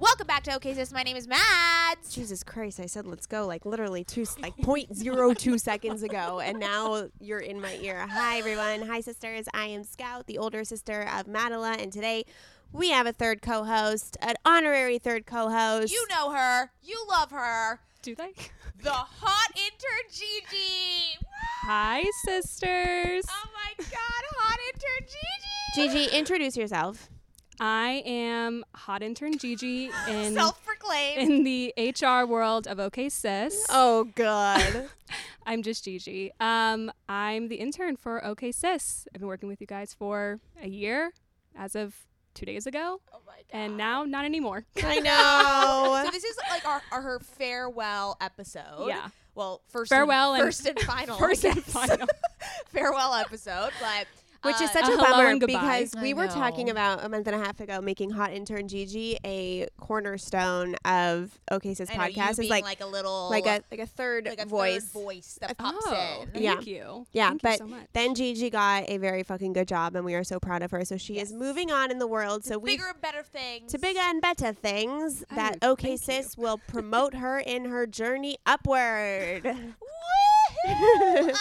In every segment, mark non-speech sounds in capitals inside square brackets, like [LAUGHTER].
Welcome back to OK Sis. My name is Mads. Jesus Christ, I said let's go like literally two like point zero two seconds ago, and now you're in my ear. Hi everyone, hi sisters. I am Scout, the older sister of Madela, and today we have a third co-host, an honorary third co-host. You know her. You love her. Do they? The hot intern Gigi. Hi sisters. Oh my God, hot intern Gigi. Gigi, introduce yourself. I am hot intern Gigi [LAUGHS] in self-proclaimed in the HR world of OK Sis. Oh God. [LAUGHS] I'm just Gigi. Um, I'm the intern for OK Sis. I've been working with you guys for a year, as of two days ago. Oh my God. And now not anymore. I know. [LAUGHS] so this is like our, our her farewell episode. Yeah. Well, first farewell and, and first and final. first and final. farewell episode, but which is uh, such a [LAUGHS] a bummer because I we were talking about a month and a half ago making hot intern Gigi a cornerstone of OK Sis I know, you podcast is like like a little like a like a third like a voice. third voice that pops oh, in. thank Yeah. you. Yeah, Thank but you so much. Then Gigi got a very fucking good job and we are so proud of her. So she Yes. is moving on in the world. So we bigger and better things. to bigger and better things Oh, that OK. Sis will promote her in her journey upward. [LAUGHS] Woohoo! [LAUGHS] Upward.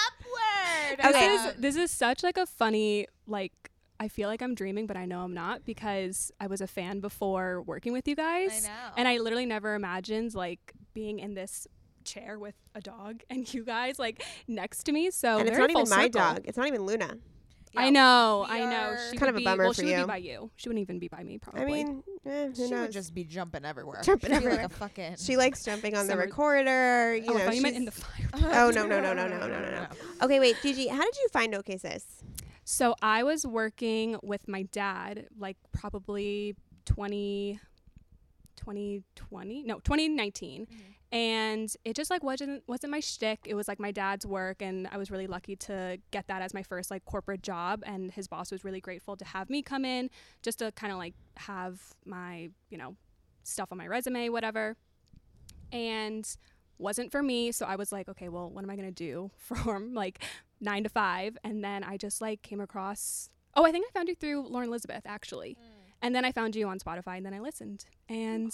This Okay. is this is such like a funny like I feel like I'm dreaming, but I know I'm not because I was a fan before working with you guys. I know. And I literally never imagined like being in this chair with a dog and [LAUGHS] you guys like next to me. So and it's not even full my circle. dog. It's not even Luna. I know, we I know. are- She Kind would of a be, bummer well, for she would you. be by you. She wouldn't even be by me, probably. I mean, eh, who She knows? would just be jumping everywhere. Jumping She'd be everywhere. like a fucking. She likes jumping on the Summer- recorder. You oh, I know, thought you meant she's- in the fire. [LAUGHS] Oh no no no no no no no no. Okay, wait, Gigi, how did you find OK Sis? So I was working with my dad, like probably 20, 2020, no, 2019. And it just like wasn't wasn't my shtick. It was like my dad's work, and I was really lucky to get that as my first like corporate job. And his boss was really grateful to have me come in, just to kind of like have my you know stuff on my resume, whatever. And wasn't for me, so I was like, okay, well, what am I gonna do [LAUGHS] from like nine to five? And then I just like came across. Oh, I think I found you through Lauren Elizabeth actually. Mm. And then I found you on Spotify, and then I listened, and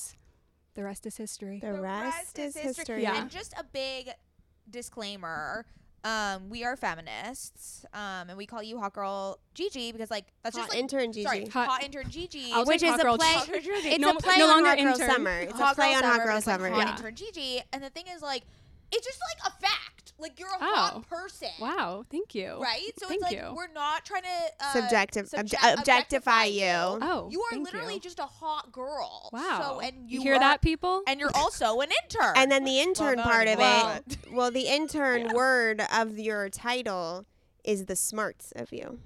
the rest is history. The, rest, is history. Yeah. And just a big disclaimer. Um, we are feminists, um, and we call you Hot Girl Gigi because, like, that's Hot just like, intern Gigi. Sorry, Hot- hot, intern Gigi. I'll Which is Hot a Girl play. Gigi. [LAUGHS] It's No- a play no on longer Hot Girl intern. Summer. It's a play Girl on Hot Summer, Girl but like Summer. Hot Yeah. intern Gigi, and the thing is, like, it's just like a fact. Like, you're a Oh. hot person. Wow, thank you. Right? So Thank it's like you. we're not trying to uh, Subjective, subject- obje- objectify you. Oh, You are thank literally you. just a hot girl. Wow. So and You, you, hear are- that, people? And you're also an intern. And then the intern not part of anymore, it, well, the intern word of your title is the smarts of you.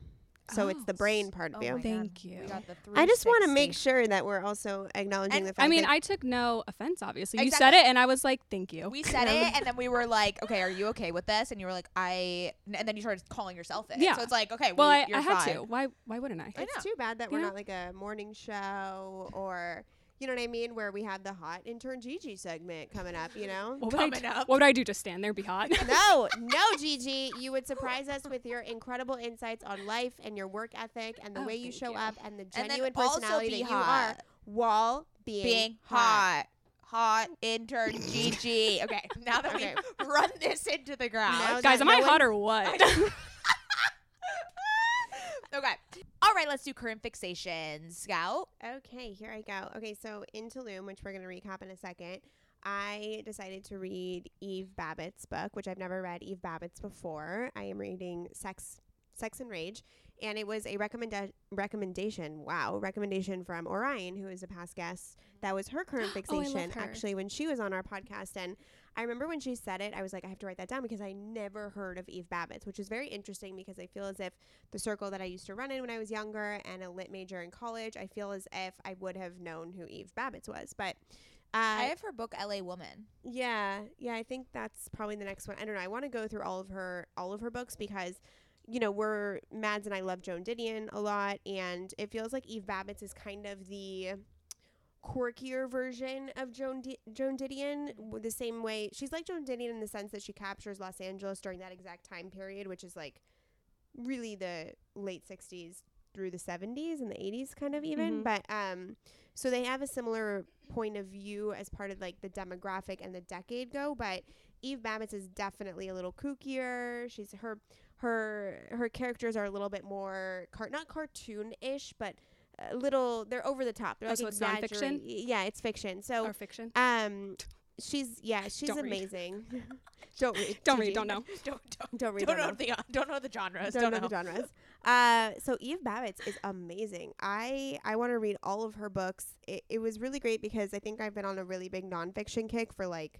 So it's the Oh. brain part Oh of you. Thank you. We got the I just want to make sure that we're also acknowledging And- the fact I mean, that I took no offense. Obviously, you said it, and I was like, "Thank you." We said it, [LAUGHS] and then we were like, "Okay, are you okay with this?" And you were like, "I," and then you started calling yourself it. Yeah. So it's like, okay, well, we, I, you're I had fine. to. Why? Why wouldn't I? I it's know. too bad that You we're know? not like a morning show or you know what I mean, where we have the hot intern Gigi segment coming up. You know. What would I Coming do? up. What would I do? Just stand there, be hot? no, no, Gigi. You would surprise us with your incredible insights on life and your work ethic and the Oh, way you show you. up and the genuine also personality be that you are hot. while being, being hot. Hot intern Gigi. [LAUGHS] Okay, now that Okay. we run this into the ground. Now Guys, am I hot or what? [LAUGHS] okay. All right, let's do current fixation. Scout. Okay, here I go. Okay, so in Tulum, which we're going to recap in a second, I decided to read Eve Babitz book, which I've never read Eve Babitz before. I am reading Sex Sex and Rage, and it was a recommenda- recommendation, wow, recommendation from Orion, who is a past guest. That was her current [GASPS] Oh, fixation, her. actually, when she was on our podcast. And I remember when she said it, I was like, I have to write that down because I never heard of Eve Babitz, which is very interesting because I feel as if the circle that I used to run in when I was younger and a lit major in college, I feel as if I would have known who Eve Babitz was. But uh, I have her book L.A. Woman. yeah, yeah, I think that's probably the next one. I don't know. I want to go through all of her all of her books because you know, we're Mads and I love Joan Didion a lot and it feels like Eve Babitz is kind of the quirkier version of Joan Di- Joan Didion the same way she's like Joan Didion in the sense that she captures Los Angeles during that exact time period which is like really the late 60s through the 70s and the 80s kind of even Mhm. but um so they have a similar point of view as part of like the demographic and the decade go but Eve Babitz is definitely a little kookier she's her her her characters are a little bit more car- not cartoon-ish but a little they're over the top they're Oh, like so it's nonfiction? yeah it's fiction so or fiction? um she's yeah she's Don't amazing [LAUGHS] don't read Don't read. Don't know. [LAUGHS] Don't don't don't read don't, don't know know. the don't know the genres. don't, Don't, know, know. the genres. [LAUGHS] Uh, so Eve Babitz is amazing. I I want to read all of her books. It, it was really great because I think I've been on a really big nonfiction kick for like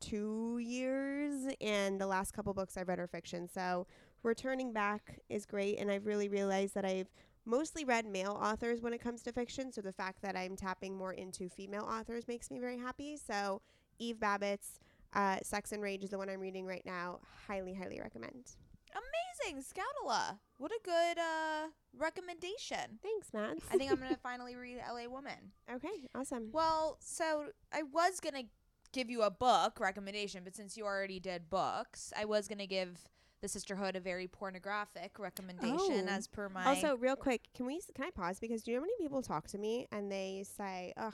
two years, and the last couple books I've read are fiction. So returning back is great, and I've really realized that I've mostly read male authors when it comes to fiction. So the fact that I'm tapping more into female authors makes me very happy. So Eve Babitz uh, Sex and Rage is the one I'm reading right now. Highly, highly recommend. Amazing, Scoutala. What a good uh, recommendation. Thanks, Matt. I think I'm [LAUGHS] gonna finally read L.A. Woman. Okay, awesome. Well, so I was gonna give you a book recommendation, but since you already did books, I was gonna give the Sisterhood a very pornographic recommendation, Oh. as per my. Also, real quick, can we s- can I pause because do you know how many people talk to me and they say, "Ugh,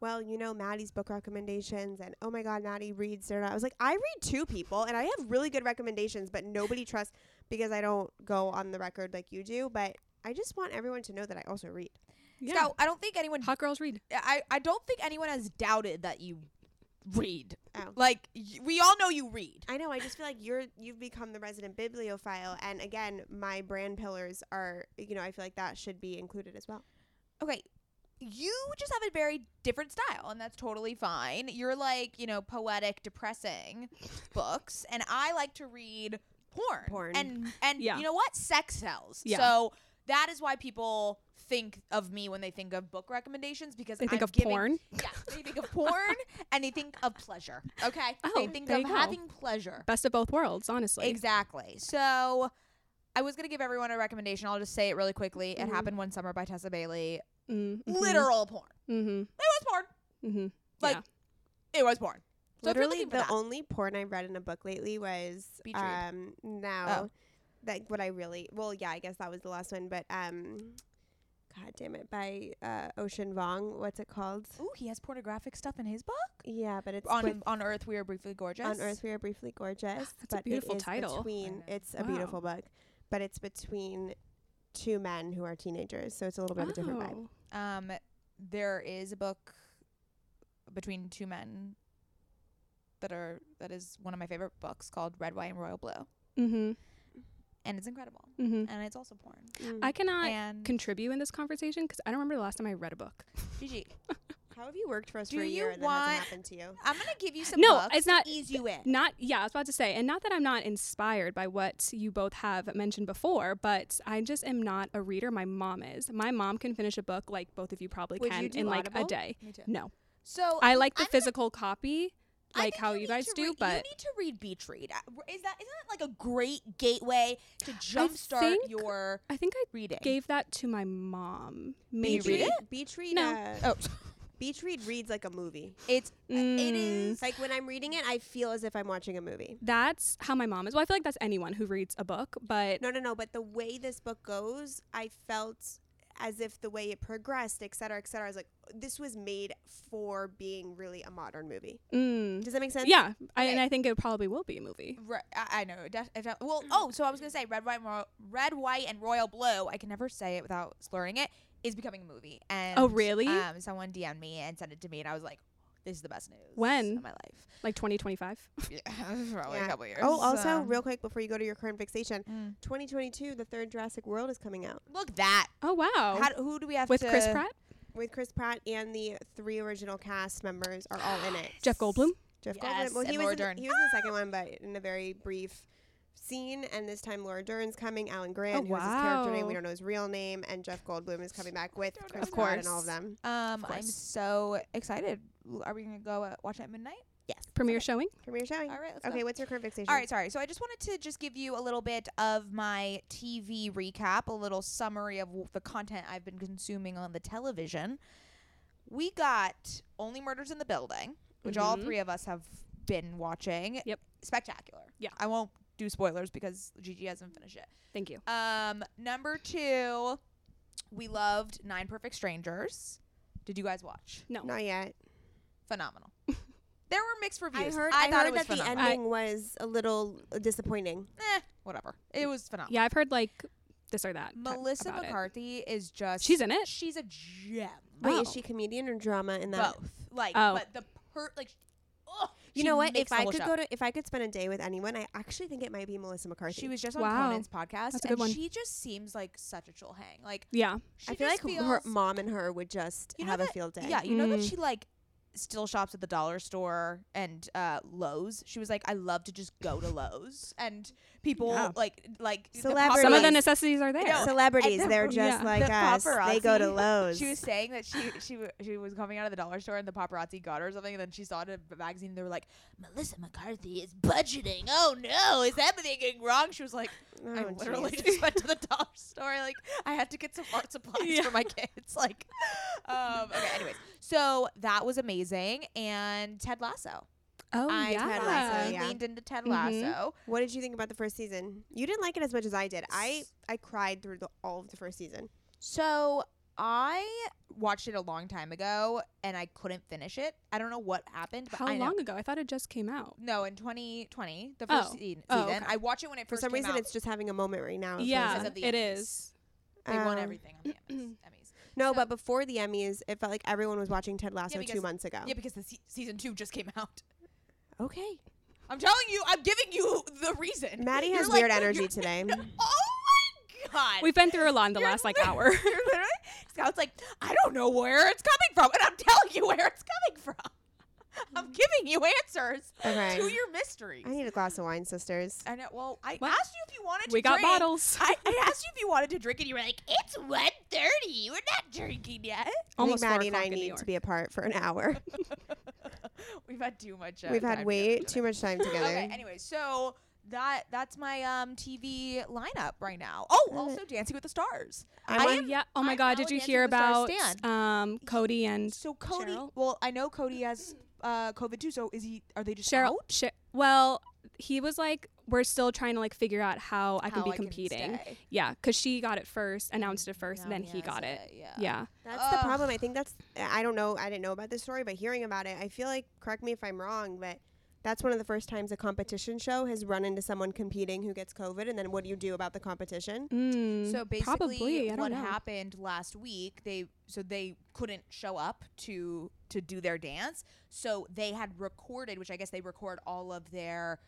well, you know Maddie's book recommendations," and "Oh my God, Maddie reads." Or not. I was like, I read two people, and I have really good recommendations, but nobody trusts because I don't go on the record like you do. But I just want everyone to know that I also read. Yeah. Scout, I don't think anyone. Hot girls read. I I don't think anyone has doubted that you read. Oh. Like y- we all know you read. I know. I just feel like you're you've become the resident bibliophile, and again, my brand pillars are. You know, I feel like that should be included as well. okay, you just have a very different style, and that's totally fine. You're like, you know, poetic, depressing [LAUGHS] books, and I like to read porn. Porn. And and Yeah. you know what? Sex sells. Yeah. So that is why people think of me when they think of book recommendations because They think I'm of giving- porn? [LAUGHS] Yeah, they think of porn [LAUGHS] and they think of pleasure. Okay, Oh, they think of having pleasure. Best of both worlds, honestly. Exactly. So I was gonna give everyone a recommendation. I'll just say it really quickly. It Mhm. happened one summer by Tessa Bailey. Mm-hmm. Literal porn. Mm-hmm. It was porn. Mm-hmm. Like yeah. it was porn. So Literally, the that- only porn I've read in a book lately was um now Oh. that what I really well yeah I guess that was the last one but um God damn it by uh, Ocean Vuong what's it called Ooh, he has pornographic stuff in his book. yeah but it's On on Earth, we are briefly gorgeous. on Earth we are briefly gorgeous That's a beautiful it title. Between it's a beautiful book but it's between two men who are teenagers so it's a little bit of a different vibe Oh. Um, there is a book between two men that are that is one of my favorite books called Red, White, and Royal Blue, Mm-hmm. And it's incredible, Mm-hmm. and it's also porn. Mm. I cannot and contribute in this conversation because I don't remember the last time I read a book. [LAUGHS] Gigi, [LAUGHS] how have you worked for us Do for a you year and that want- hasn't happened to you I'm gonna give you some No, books it's to not- ease you in. Not, yeah, I was about to say, and not that I'm not inspired by what you both have mentioned before, but I just am not a reader. My mom is. My mom can finish a book like both of you probably Would can you do in like Audible? a day. Me too. No, So I like the I'm gonna- physical copy, I like how you you guys do, read- you need to read Beach Read. Uh, Is that isn't that like a great gateway to jumpstart your I think I reading? gave that to my mom. Maybe. read it? [LAUGHS] Beach Read No. uh, oh, Beach Read reads like a movie it's Mm. it is like when I'm reading it, I feel as if I'm watching a movie. That's how my mom is. Well, I feel like that's anyone who reads a book, but No, no, no. But the way this book goes, I felt as if the way it progressed, et cetera, et cetera. I was like, this was made for being really a modern movie. mm, Does that make sense? yeah, I, and I think it probably will be a movie. Right, I, I know. def- def- well, oh, so I was gonna say red, white, and Ro- red, white, and royal blue. I can never say it without slurring it. Is becoming a movie. And Oh, really? Um, someone DM'd me and sent it to me, and I was like, "This is the best news When? of my life." Like 2025. [LAUGHS] Yeah, probably Yeah. a couple years. Oh, also, um, real quick before you go to your current fixation, mm. 2022, the third Jurassic World is coming out look that. Oh wow. How, who do we have With to? Chris Pratt, with Chris Pratt and the three original cast members are all in it. [GASPS] Jeff Goldblum. Jeff Yes, Goldblum. Well, he and was in, he was in the second one, but in a very brief scene. And this time, Laura Dern's coming. Alan Grant, Oh, who has his character name, we don't know his real name, and Jeff Goldblum is coming back with Chris Of Pratt and all of them. Um, I'm so excited. Are we gonna go uh, watch it at midnight? Yes. Premiere Okay. showing. Premiere showing. All right. Let's Okay, Go. what's your current fixation? All right, sorry. So I just wanted to just give you a little bit of my TV recap, a little summary of w- the content I've been consuming on the television. We got Only Murders in the Building, which all Mhm. three of us have been watching. Yep. Spectacular. Yeah. I won't do spoilers because Gigi hasn't finished it. Thank you. Um, number two, we loved Nine Perfect Strangers. Did you guys watch? No. Not yet. Phenomenal. [LAUGHS] there were mixed I reviews. heard. I, I, thought heard it was that the phenomenal. ending was a little disappointing. eh, whatever. It was phenomenal. Yeah, I've heard like this or that. Melissa. McCarthy is just She's in it? She's a gem. Wait, Oh. is she comedian or drama in that? Both. Like Oh. but the per like oh, [LAUGHS] You know what? If I could show. go to, if I could spend a day with anyone, I actually think it might be Melissa McCarthy. she was just on Wow. Conan's podcast That's a and good one. she just seems like such a chill hang. Like Yeah. she I feel like just her mom and her would just You know have a field day. Yeah, you know that Mm. she like still shops at the dollar store and uh Lowe's. She was like, I love to just go to Lowe's and people Yeah. like like Celebrities. Some of the necessities are there. know. Celebrities, the- they're just yeah. like The us. They go to. Lowe's. She was saying that she she she was coming out of the dollar store and the paparazzi got her or something, and then she saw it in a magazine. and They were like, "Melissa McCarthy is budgeting. Oh no, is everything going wrong?" She was like, "I Oh, literally jeez. just went to the [LAUGHS] dollar store. Like, I had to get some art supplies Yeah. for my kids. Like, um, okay. Anyways, so that was amazing, and Ted Lasso. Oh I yeah. Ted Lasso, yeah. leaned into Ted Mhm. Lasso. What did you think about the first season? You didn't like it as much as I did. I I cried through the, all of the first season. So I watched it a long time ago, and I couldn't finish it. I don't know what happened, but How I know- long ago? I thought it just came out. No, in 2020, the first Oh. se- Oh, season. okay. I watch it when it For some came reason, out. it's just having a moment right now. Yeah, because like- of the it Emmys. is. They won Um, everything on the Emmys. [CLEARS THROAT] Emmys. No, So- but before the Emmys, it felt like everyone was watching Ted Lasso two because- months ago. Yeah, because the se- season two just came out. Okay. I'm telling you, I'm giving you the reason. Maddie You're has like- weird energy you're- today. [LAUGHS] Oh my god. We've been through a lot in the You're last like hour. you're literally- Scout's like, I don't know where it's coming from, and I'm telling you where it's coming from. [LAUGHS] I'm giving you answers Okay. to your mysteries. I need a glass of wine, sisters. I know. Well, I What? asked you if you wanted to We got drink. bottles. I, I asked you if you wanted to drink, and you were like, "It's 1.30. We're not drinking yet." Almost I think Maddie and I o'clock in New need to be apart for an hour. [LAUGHS] We've had too much. Uh, We've had time way together. too much time [LAUGHS] together. Okay. Anyway, so that that's my um TV lineup right now. Oh, also Dancing with the Stars. I'm I am- yeah. Oh my I'm God! Did you hear with the Stars about um Cody and So Cody, Cheryl? well, I know Cody has uh COVID too. So is he? Are they just Cheryl? out? Sh- well, he was like, we're still trying to like figure out how I can How be competing. stay. yeah, because she got it first, announced it first, and then he got it. Yeah. Yeah. That's the problem. I think that's. I don't know. I didn't know about this story, but hearing about it, I feel like. Correct me if I'm wrong, but that's one of the first times a competition show has run into someone competing who gets COVID, and then what do you do about the competition? Mm, So basically, probably, what know. happened last week? They so they couldn't show up to to do their dance. So they had recorded, which I guess they record all of their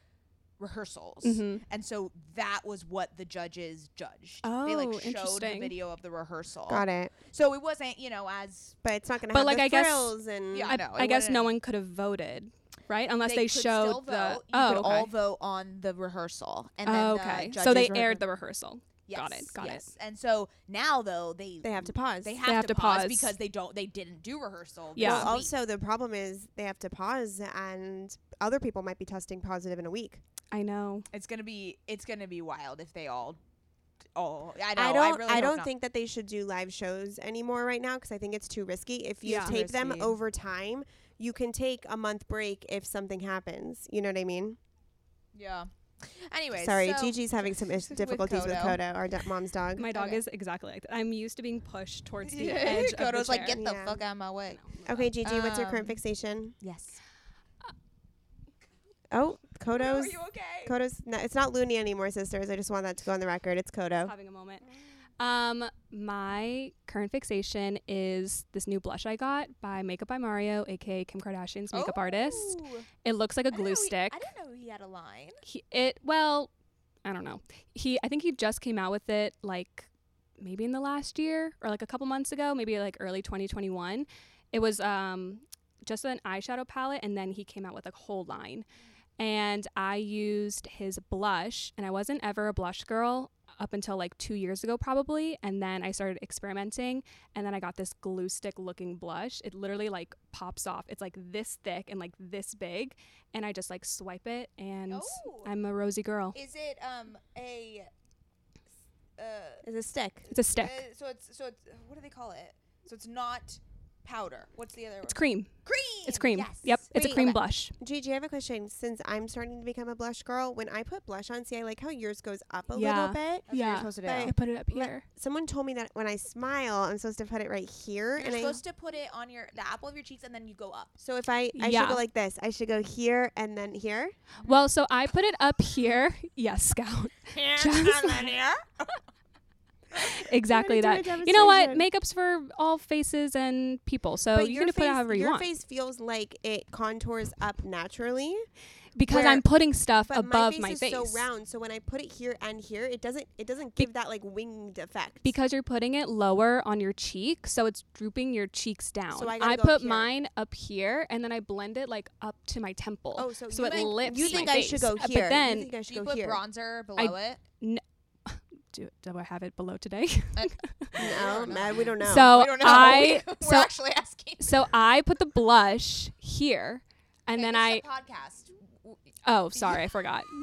rehearsals, Mhm. and so that was what the judges judged. Oh, they Oh, like showed the video of the rehearsal. Got it. So it wasn't, you know, as But it's not going to But, have like, the I guess- thrills and Yeah. I, no, I guess no one could have voted, right? Unless they, could still showed vote. the. You oh, could okay. all vote on the rehearsal, and then oh, okay. judges So they were- aired the rehearsal. Got it, Yes, got it. yes. And so now though they they have to pause. they have, have to, to pause, pause. because they don't they didn't do rehearsal. Yeah. Well, also the problem is they have to pause, and other people might be testing positive in a week. I know. it's gonna be it's gonna be wild if they all all I know I don't. really I don't not. think that they should do live shows anymore right now because I think it's too risky. If you Yeah. tape Too them over time, you can take a month break if something happens. You know what I mean? yeah. Anyway, Sorry, so, Gigi's having some is- [LAUGHS] with difficulties with Kodo. Kodo, our d- mom's dog. My dog Okay. is exactly like that. I'm used to being pushed towards the Yeah, [LAUGHS] edge Kodo's of the like, get the Yeah. fuck out of my way. okay, Gigi, what's your current Um, fixation? Yes. Oh, Kodo's. Are you okay? Kodo's. No, it's not Looney anymore, sisters. I just want that to go on the record. It's Kodo. having a moment. Um, my current fixation is this new blush I got by Makeup by Mario, aka Kim Kardashian's makeup artist. It looks like a I glue he- stick. I didn't know he had a line. He, it well, I don't know. He I think he just came out with it like maybe in the last year or like a couple months ago, maybe like early 2021. It was um just an eyeshadow palette and then he came out with a whole line. And I used his blush and I wasn't ever a blush girl up until like 2 years ago probably and then I started experimenting and then I got this glue stick looking blush. It literally like pops off. It's like this thick and like this big and I just like swipe it and Oh. I'm a rosy girl. Is it um a uh, It's a stick. It's a stick. uh, so it's so it's what do they call it? So it's not powder. What's the other one? It's one? cream. Cream. It's cream. Yes. Yep. It's a cream okay. blush. Gigi, I have a question. Since I'm starting to become a blush girl, when I put blush on, see, I like how yours goes up a Yeah. little bit. That's what Yeah. you're supposed to do. But- I put it up Let- here. Someone told me that when I smile, I'm supposed to put it right here, You're and I. supposed to put it on your the apple of your cheeks and then you go up. So if I, I should go like this. I should go here and then here. Well, so I put it up here. Yes, Scout. Just and then here. [LAUGHS] [LAUGHS] [LAUGHS] Exactly that. You know what? Makeup's for all faces and people. So but you your can put face, it however you your want. face feels like it contours up naturally, because where- I'm putting stuff but above my face My face is so round. So when I put it here and here, it doesn't it doesn't Be- give that like winged effect. because you're putting it lower on your cheek, so it's drooping your cheeks down. So I gotta put here. mine up here, and then I blend it like up to my temple. oh, so, so you it think, lifts you think my I should face. go Uh, here? But then you think I Do should you go put here? bronzer below it? Do, do I have it below today? Uh, [LAUGHS] no, Matt, we don't know. So we don't know. I [LAUGHS] We're so actually asking. so I put the blush here, and Okay, then this I podcast. Oh sorry I forgot. [LAUGHS]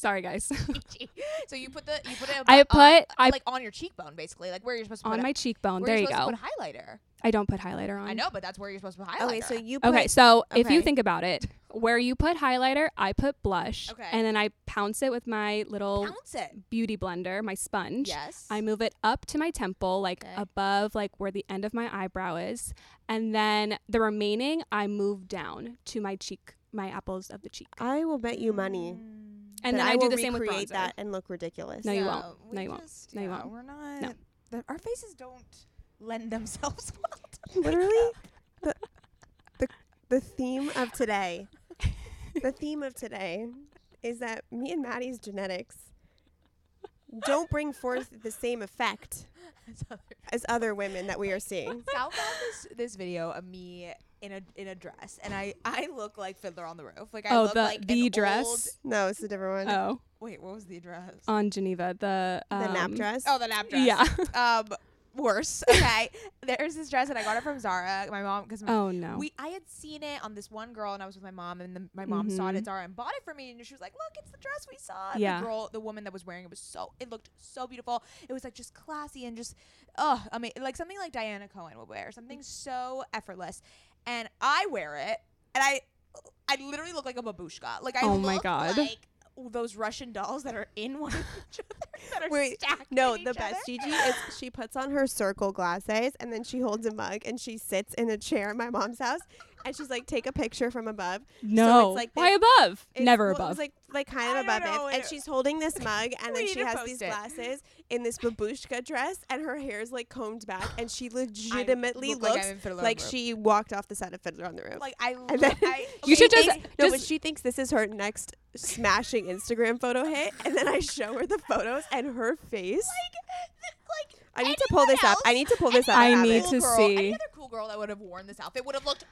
Sorry guys. [LAUGHS] [LAUGHS] so you put the you put it I put uh, I like on your cheekbone basically, like where you're supposed to put on it- my cheekbone. where There you're you go. to put highlighter. I don't put highlighter on. I know, but that's where you're supposed to put highlighter. okay, so you put Okay, so if you think about it, where you put highlighter, I put blush, Okay. and then I pounce it with my little pounce it. beauty blender, my sponge. Yes. I move it up to my temple, like Okay. above, like where the end of my eyebrow is, and then the remaining I move down to my cheek, my apples of the cheek, I will bet you money. And that then I, I, do will the same with recreate bronzer. that and look ridiculous. No, you won't. we No, you won't. just- No, you won't. We're not. No. the- [LAUGHS] our faces don't lend themselves [LAUGHS] well. To [LAUGHS] Literally, the, the the theme of today, the theme of today, is that me and Maddie's genetics don't bring forth the same effect as other as other women that we are seeing. Scout found this this video of me in a in a dress, and I [LAUGHS] I look like Fiddler on the Roof. Like I Oh, look the like the an dress. old- No, it's a different one. oh, wait, what was the dress on Geneva, the the nap um, dress. Oh, the nap dress. Yeah. [LAUGHS] um, worse. [LAUGHS] Okay. There's this dress, and I got it from Zara. My mom, because Oh no. we I had seen it on this one girl, and I was with my mom, and then my mom saw it at Zara and bought it for me, and she was like, "Look, it's the dress we saw." And Yeah. The girl, the woman that was wearing it was so it looked so beautiful. It was like just classy and just, oh, I mean, like something like Diana Cohen would wear, something so effortless, and I wear it, and I, I literally look like a babushka. Like I Oh my look God. like those Russian dolls that are in one of each other that are Wait, stacked No, the best other. Gigi is she puts on her circle glasses and then she holds a mug and she sits in a chair in my mom's house and she's like, take a picture from above. no. it's like Why above? It's- Never well, above. It's like like kind of don't above know, it, and she's holding this mug, and then she has these it. glasses in this babushka dress, and her hair is like combed back, and she [SIGHS] legitimately look like looks I'm in Fiddler on like she walked off the set of Fiddler on the Roof. Like I, And then I You should just- thinks- no, but she thinks this is her next smashing Instagram photo hit, and then I show her the photos and her face. like I need to pull this up. I need to pull this up. I have need cool to girl, see. Any other cool girl that would have worn this outfit would have looked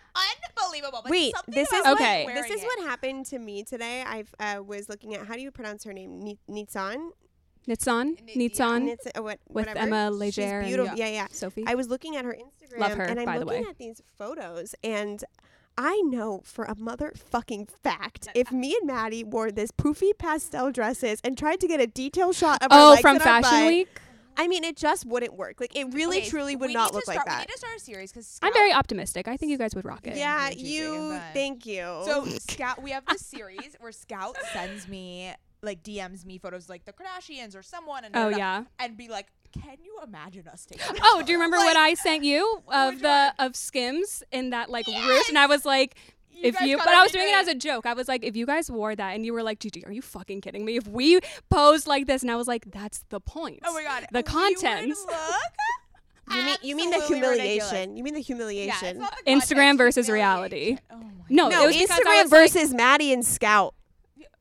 unbelievable. But Wait, this is about what, Okay. this is it- what happened to me today. I uh, was looking at how do you pronounce her name? Ni- Nitsan. Nitsan, Nitsan, Nits- uh, what, with whatever. Emma She's Leger and- beautiful. Yeah, yeah. Sophie. I was looking at her Instagram Love her, and I'm by the looking way. at these photos and I know for a motherfucking fact if me and Maddie wore this poofy pastel dresses and tried to get a detail shot of our oh, legs from and our Fashion butt, Week. I mean, it just wouldn't work. Like it really, Okay, truly would not look to like start, We that. need to start a series because I'm very optimistic. I think you guys would rock it. Yeah, you. but- Thank you. So [LAUGHS] Scout, we have this series where [LAUGHS] Scout sends me like DMs me photos like the Kardashians or someone, and Oh da- da- yeah. and be like, "Can you imagine us taking?" Oh, do you remember what I sent you [LAUGHS] of Which the of Skims in that like Yes! ruche? And I was like, if you, but I was doing it doing as a joke. I was like, if you guys wore that, and you were like, Gigi, are you fucking kidding me? If we posed like this, and I was like, that's the point. Oh my god, the content. [LAUGHS] you mean you mean the absolutely ridiculous. humiliation? You mean the humiliation? not the Instagram versus reality. Oh my No, no, it was Instagram was like- versus Maddie and Scout.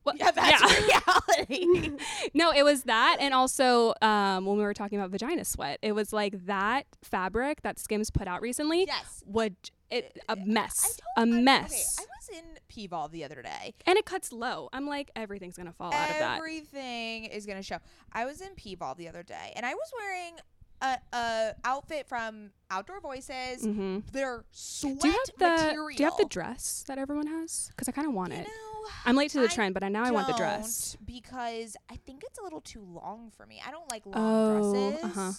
Well, Yeah, that's yeah. [LAUGHS] reality. no, it was that, and also um, when we were talking about vagina sweat, it was like that fabric that Skims put out recently. yes. Would it a mess, a mess, Okay, I was in P-Volve the other day. and it cuts low. I'm like, everything's gonna fall out of that. Everything is gonna show. I was in P-Volve the other day, and I was wearing a, a outfit from Outdoor Voices. Mm-hmm. Their sweat Do you have the material. Do you have the dress that everyone has? Because I kind of want You it. know, I'm late to the I trend, but I now I want the dress. because I think it's a little too long for me. I don't like long Oh, dresses. uh-huh.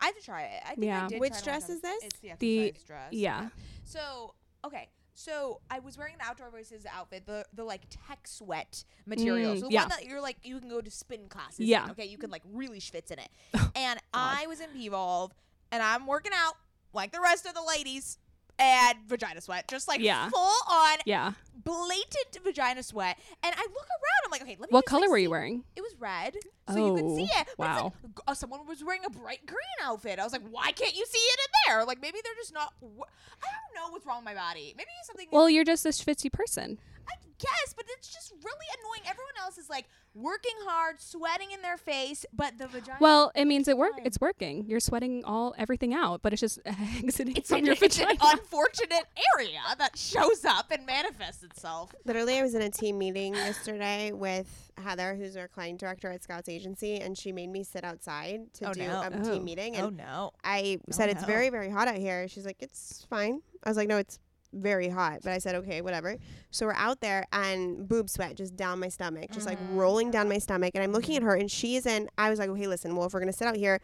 I have to try it. I think Yeah. I did Which try dress is this? It's the The- dress. yeah. So okay. So I was wearing the outdoor voices outfit, the the like tech sweat material. Mm, so the yeah. one that you're like you can go to spin classes. in, Yeah. okay, you can like really schwitz in it. [LAUGHS] and I was in P-Volve and I'm working out like the rest of the ladies and vagina sweat, just like Yeah. full on Yeah. blatant vagina sweat. And I look around, I'm like, okay, let me. What color like, were see- you wearing? It was red, so you could see Oh, it. Wow. like, uh, someone was wearing a bright green outfit. I was like, why can't you see it in there? Like maybe they're just not. I don't know what's wrong with my body. Maybe something. Well, you're just a schwitzy person. I guess, but it's just really annoying. Everyone else is like working hard, sweating in their face, but the vagina. Well, it means it work. fine. It's working. You're sweating all everything out, but it's just [LAUGHS] exiting it's from an, your it's vagina. an unfortunate area that shows up and manifests itself. Literally, I was in a team meeting yesterday with Heather, who's our client director at Scouts Agency, and she made me sit outside to Oh, do no. a Oh. team meeting. And oh, no! I oh, said, It's no. very, very hot out here. She's like, It's fine. I was like, No, it's very hot. But I said, Okay, whatever. So we're out there, and boob sweat just down my stomach, just like Mhm. rolling down my stomach. And I'm looking at her, and she's in. I was like, Okay, listen, well, if we're going to sit out here,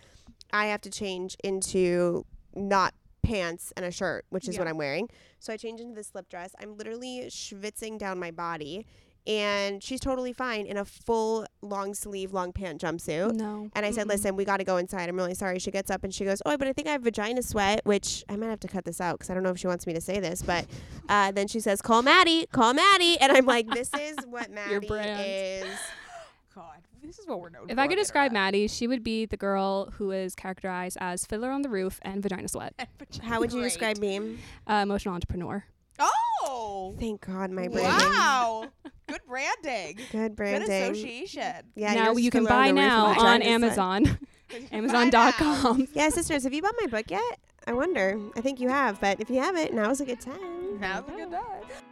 I have to change into not pants and a shirt, which is what I'm wearing. So I change into this slip dress. I'm literally schwitzing down my body. And she's totally fine in a full long sleeve, long pant jumpsuit. no. And I said, listen, we got to go inside. I'm really sorry. She gets up and she goes, oh, but I think I have vagina sweat, which I might have to cut this out because I don't know if she wants me to say this. But uh, then she says, call Maddie, call Maddie. And I'm like, this is [LAUGHS] what Maddie Your brand. is. [GASPS] God, this is what we're known If for I could describe internet. Maddie, she would be the girl who is characterized as Fiddler on the Roof and Vagina Sweat, How would you Great. describe me? uh, emotional entrepreneur. Thank God, my branding. wow! [LAUGHS] Good branding. Good branding. Good association. Yeah, now [LAUGHS] you can buy now on. Amazon. Amazon.com. Yeah, sisters, have you bought my book yet? I wonder. I think you have, but if you haven't, now's a good time. Now's a good time.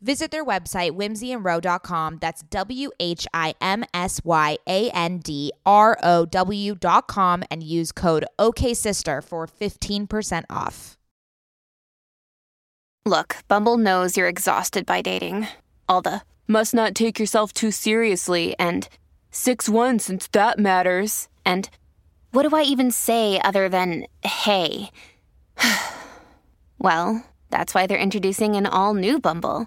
Visit their website, whimsyandrow.com. That's W H I M S Y A N D R O W.com and use code OKSister for 15% off. Look, Bumble knows you're exhausted by dating. All the must not take yourself too seriously and 6 1 since that matters. And what do I even say other than hey? [SIGHS] well, that's why they're introducing an all new Bumble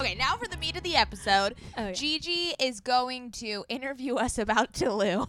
Okay, now for the meat of the episode. Oh, yeah. Gigi is going to interview us about [LAUGHS] Tulum,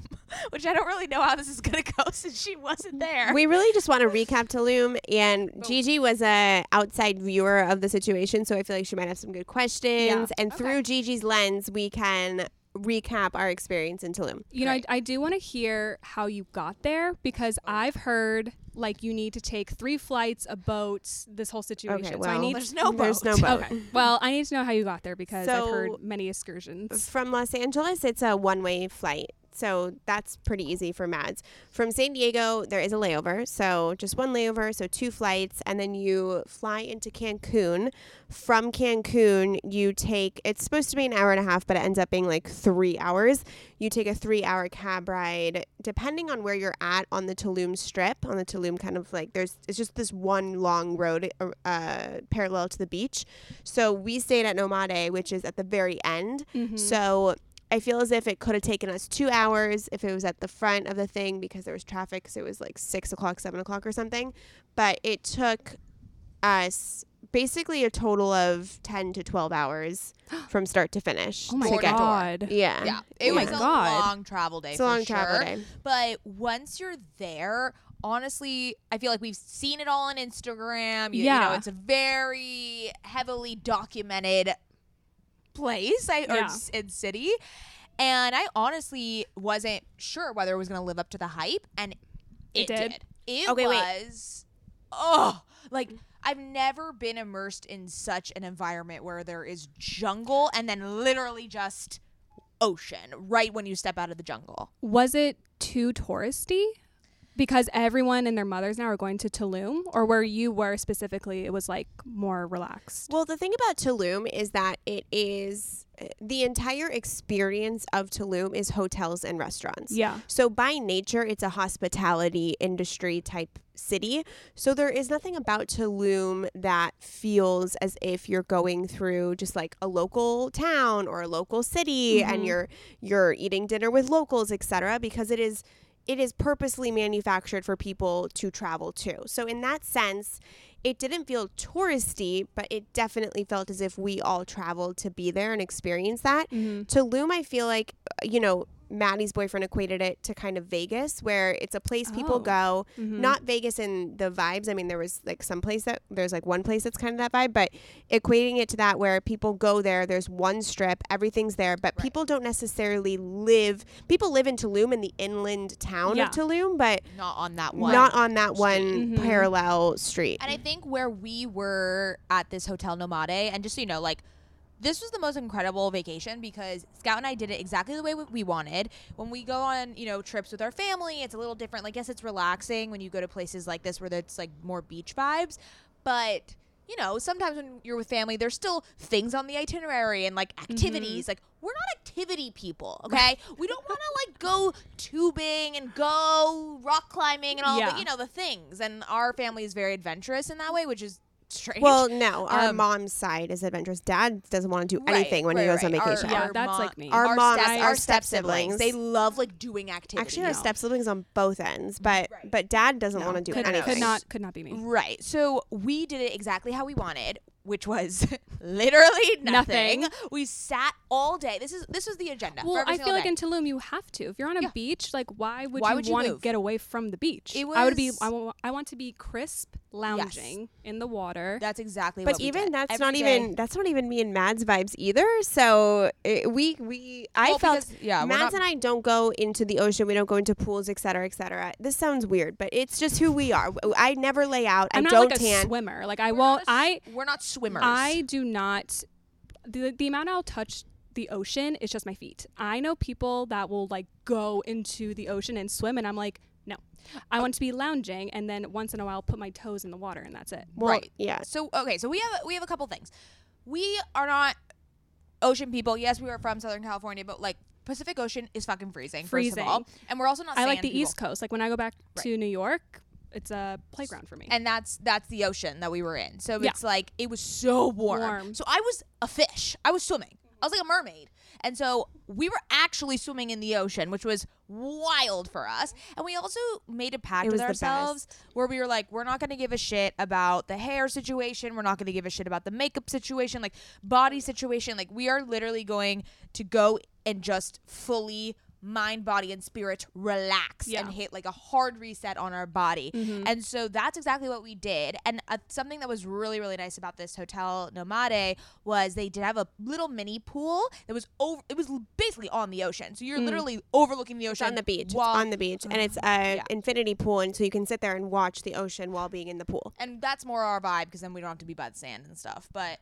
which I don't really know how this is going to go [LAUGHS] since she wasn't there. We really just want to recap Tulum, and Gigi was a outside viewer of the situation, so I feel like she might have some good questions. Yeah. And through Gigi's lens, we can recap our experience in Tulum. You know, I, I do want to hear how you got there because I've heard like you need to take three flights, a boat, this whole situation. Okay, so I need There's no boat. [LAUGHS] There's boat. no boat. Okay. [LAUGHS] Well, I need to know how you got there because I've heard many excursions. From Los Angeles, it's a one way flight. So that's pretty easy for Mads. From San Diego, there is a layover. So just one layover, so two flights. And then you fly into Cancun. From Cancun, you take, it's supposed to be an hour and a half, but it ends up being like three hours. You take a three hour cab ride, depending on where you're at on the Tulum Strip, on the Tulum kind of like, there's, it's just this one long road uh, parallel to the beach. So we stayed at Nomade, which is at the very end. Mhm. So I feel as if it could have taken us two hours if it was at the front of the thing because there was traffic. So it was like six o'clock, seven o'clock or something. But it took us basically a total of 10 to 12 hours [GASPS] from start to finish. oh my to get- god. Yeah. Yeah, oh it Oh my was a God. long travel day. It's a long travel sure. day. But once you're there, honestly, I feel like we've seen it all on Instagram. You, you know, Yeah. it's a very heavily documented place I, or Yeah. in city. And I honestly wasn't sure whether it was going to live up to the hype, and it, It did? did. It Okay, wait. was, oh, like I've never been immersed in such an environment where there is jungle and then literally just ocean right when you step out of the jungle. Was it too touristy? Because everyone and their mothers now are going to Tulum, or where you were specifically, it was like more relaxed. Well, the thing about Tulum is that it is the entire experience of Tulum is hotels and restaurants. Yeah. So by nature, it's a hospitality industry type city. So there is nothing about Tulum that feels as if you're going through just like a local town or a local city and Mhm. you're you're eating dinner with locals, etc. Because it is it is purposely manufactured for people to travel to. So in that sense, it didn't feel touristy, but it definitely felt as if we all traveled to be there and experience that. Mhm. Tulum, I feel like, uh, you know, Maddie's boyfriend equated it to kind of Vegas, where it's a place people Oh. go. Mhm. Not Vegas in the vibes. I mean, there was like some place that there's like one place that's kind of that vibe, but equating it to that where people go there, there's one strip, everything's there, but Right. people don't necessarily live. People live in Tulum in the inland town Yeah. of Tulum, but Not on that one. not on that one Mhm. parallel street. And I think where we were at this hotel Nomade, and just so you know, like this was the most incredible vacation because Scout and I did it exactly the way we wanted. When we go on, you know, trips with our family, it's a little different. Like, yes, it's relaxing when you go to places like this where it's like more beach vibes, but you know, sometimes when you're with family, there's still things on the itinerary and like activities. Mm-hmm. Like, we're not activity people, [LAUGHS] okay? we don't want to like go tubing and go rock climbing and all Yeah. the, you know, the things. And our family is very adventurous in that way, which is strange. Well, no, our Um, mom's side is adventurous. Dad doesn't want to do Right, anything when he right, goes on right. Our- vacation. Yeah, our that's mo- like me. Our our moms- step, our our step step siblings, they love like doing activity. Actually, our No. step siblings on both ends, but Right. but dad doesn't No, want to do could, anything. could not could not be me. Right. So we did it exactly how we wanted, which was [LAUGHS] literally nothing. Nothing. We sat all day. This is this was the agenda. Well, I single feel like in Tulum you have to. If you're on a Yeah. beach, like why would Why you would you want to get away from the beach? It I would be. was- I want to be crisp, lounging in the water. that's exactly but what we even did. that's Every not day. even that's not even me and Mads vibes either. So it, we we I Well, felt because, yeah, we're Mads not- and I don't go into the ocean. We don't go into pools, etc., cetera, etc. Cetera. This sounds weird, but it's just who we are. I never lay out. I'm I don't like a tan. swimmer. Like I We're won't. not a I s- we're not swimmers. I do not. The the amount I'll touch the ocean is just my feet. I know people that will like go into the ocean and swim, and I'm like, no. I oh. want to be lounging, and then once in a while put my toes in the water, and that's it. Well, right. Yeah. So okay, so we have we have a couple things. We are not ocean people. Yes, we are from Southern California, but like Pacific Ocean is fucking freezing. First of all, Freezing. and we're also not. I like the people. East Coast. Like when I go back Right. to New York, it's a playground for me. and that's that's the ocean that we were in. So Yeah. it's like it was so warm. Warm. So I was a fish. I was swimming. I was like a mermaid. And so we were actually swimming in the ocean, which was wild for us. And we also made a pact with ourselves where we were like, we're not going to give a shit about the hair situation. We're not going to give a shit about the makeup situation, like body situation. Like we are literally going to go and just fully mind, body, and spirit relax Yeah. and hit like a hard reset on our body. Mhm. And so that's exactly what we did. And uh, something that was really, really nice about this hotel Nomade was they did have a little mini pool that was over. It was basically on the ocean, so you're Mm. literally overlooking the It's ocean on the beach. while- it's on the beach, and it's an Yeah. infinity pool, and so you can sit there and watch the ocean while being in the pool. and that's more our vibe because then we don't have to be by the sand and stuff. But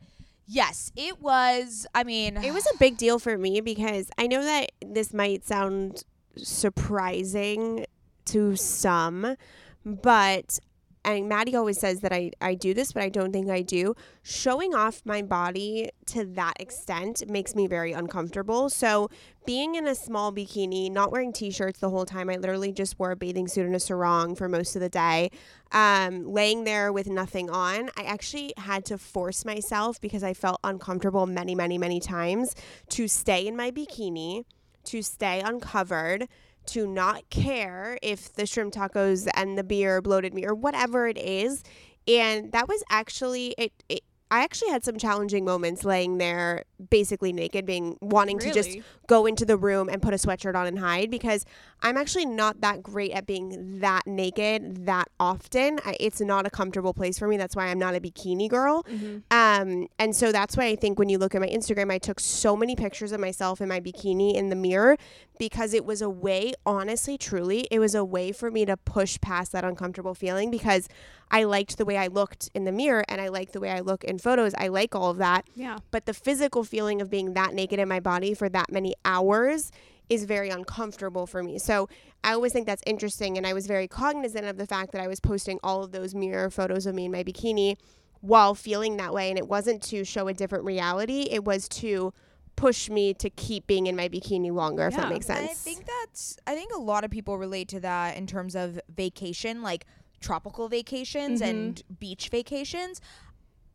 yes, it was. I mean, It was a big deal for me because I know that this might sound surprising to some, but and Maddie always says that I, I do this, but I don't think I do. Showing off my body to that extent makes me very uncomfortable. So, being in a small bikini, not wearing t shirts the whole time, I literally just wore a bathing suit and a sarong for most of the day, um, laying there with nothing on, I actually had to force myself because I felt uncomfortable many, many, many times to stay in my bikini, to stay uncovered to not care if the shrimp tacos and the beer bloated me or whatever it is. And that was actually it, it I actually had some challenging moments laying there basically naked, being wanting to just Really? Go into the room and put a sweatshirt on and hide because I'm actually not that great at being that naked that often. I, it's not a comfortable place for me. That's why I'm not a bikini girl. Um, and so that's why I think when you look at my Instagram, I took so many pictures of myself in my bikini in the mirror because it was a way, honestly, truly, it was a way for me to push past that uncomfortable feeling because I liked the way I looked in the mirror and I like the way I look in photos. I like all of that. Yeah. But the physical feeling of being that naked in my body for that many hours is very uncomfortable for me. So I always think that's interesting. And I was very cognizant of the fact that I was posting all of those mirror photos of me in my bikini while feeling that way. And it wasn't to show a different reality, it was to push me to keep being in my bikini longer, if that Yeah. makes And sense. I think that's I think a lot of people relate to that in terms of vacation, like tropical vacations Mhm. and beach vacations.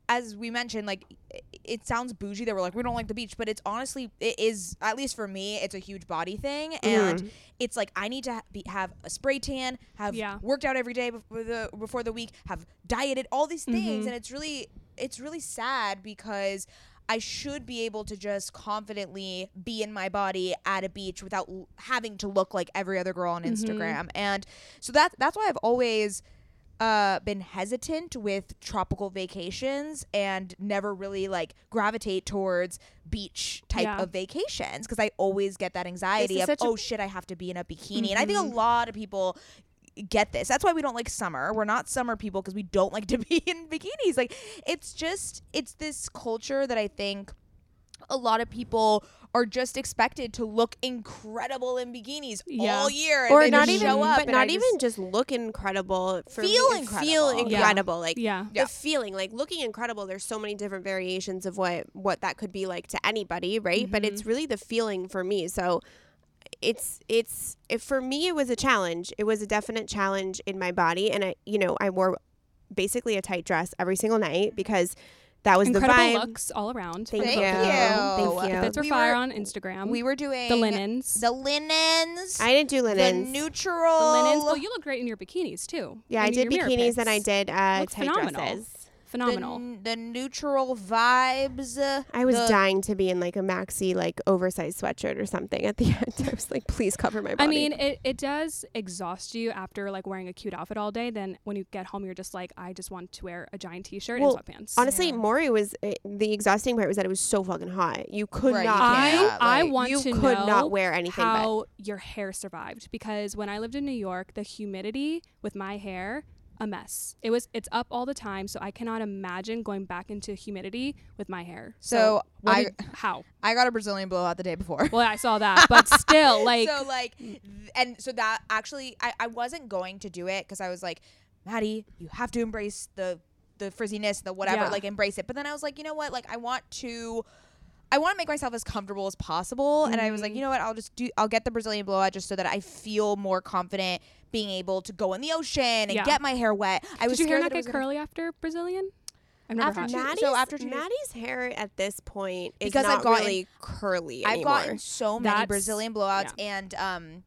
As we mentioned, like it sounds bougie that we're like we don't like the beach, but it's honestly it is at least for me, it's a huge body thing, and it's like I need to ha- be, have a spray tan, have Yeah. worked out every day before the before the week, have dieted, all these things, Mhm. and it's really it's really sad because I should be able to just confidently be in my body at a beach without l- having to look like every other girl on Instagram. And so that that's why I've always uh, been hesitant with tropical vacations and never really like gravitate towards beach type Yeah. of vacations because I always get that anxiety of such a- oh shit I have to be in a bikini. And I think a lot of people get this. That's why we don't like summer. We're not summer people because we don't like to [LAUGHS] be in bikinis. Like it's just it's this culture that I think a lot of people are just expected to look incredible in bikinis Yeah. all year and or they not just even, show up but not I even just- just look incredible. For Feel me, incredible. Feel Yeah. incredible. Like Yeah. Yeah. the feeling, like looking incredible. There's so many different variations of what what that could be like to anybody, right? But Mm-hmm. it's really the feeling for me. So it's it's it, for me. It was a challenge. It was a definite challenge in my body, and I, you know, I wore basically a tight dress every single night because that was Incredible the vibe. looks all around. Thank, Thank you. you. Thank you. Fits were We fire were- on Instagram. we were doing the linens. the linens I didn't do linens. the neutral The linens. Well, you look great in your bikinis too. yeah, I in did bikinis and I did uh, Looks tight phenomenal. dresses. Phenomenal. The, the neutral vibes. I was the- dying to be in like a maxi, like oversized sweatshirt or something at the [LAUGHS] end. I was like, please cover my body. I mean, it, it does exhaust you after like wearing a cute outfit all day. Then when you get home, you're just like, I just want to wear a giant t-shirt Well, and sweatpants. honestly, Yeah. Maury was uh, the exhausting part was that it was so fucking hot. You could Right, you not. I can't, I want you to could know not wear anything but- how your hair survived because when I lived in New York, the humidity with my hair a mess. It was it's up all the time, so I cannot imagine going back into humidity with my hair. So, what I- did- how? I got a Brazilian blowout the day before. Well, I saw that, but [LAUGHS] still, like so like th- and so that actually I, I wasn't going to do it because I was like, Maddie, you have to embrace the the frizziness, the whatever, Yeah. like embrace it. But then I was like, you know what? Like I want to I want to make myself as comfortable as possible. And I was like, Mm-hmm. you know what? I'll just do I'll get the Brazilian blowout just so that I feel more confident being able to go in the ocean and Yeah. get my hair wet. I was did your hair scared not that it get gonna- curly after Brazilian? I've never After had. two- Maddie's, so after two days- Maddie's hair at this point is Because I've gotten- really curly I've gotten so many That's- Brazilian blowouts and um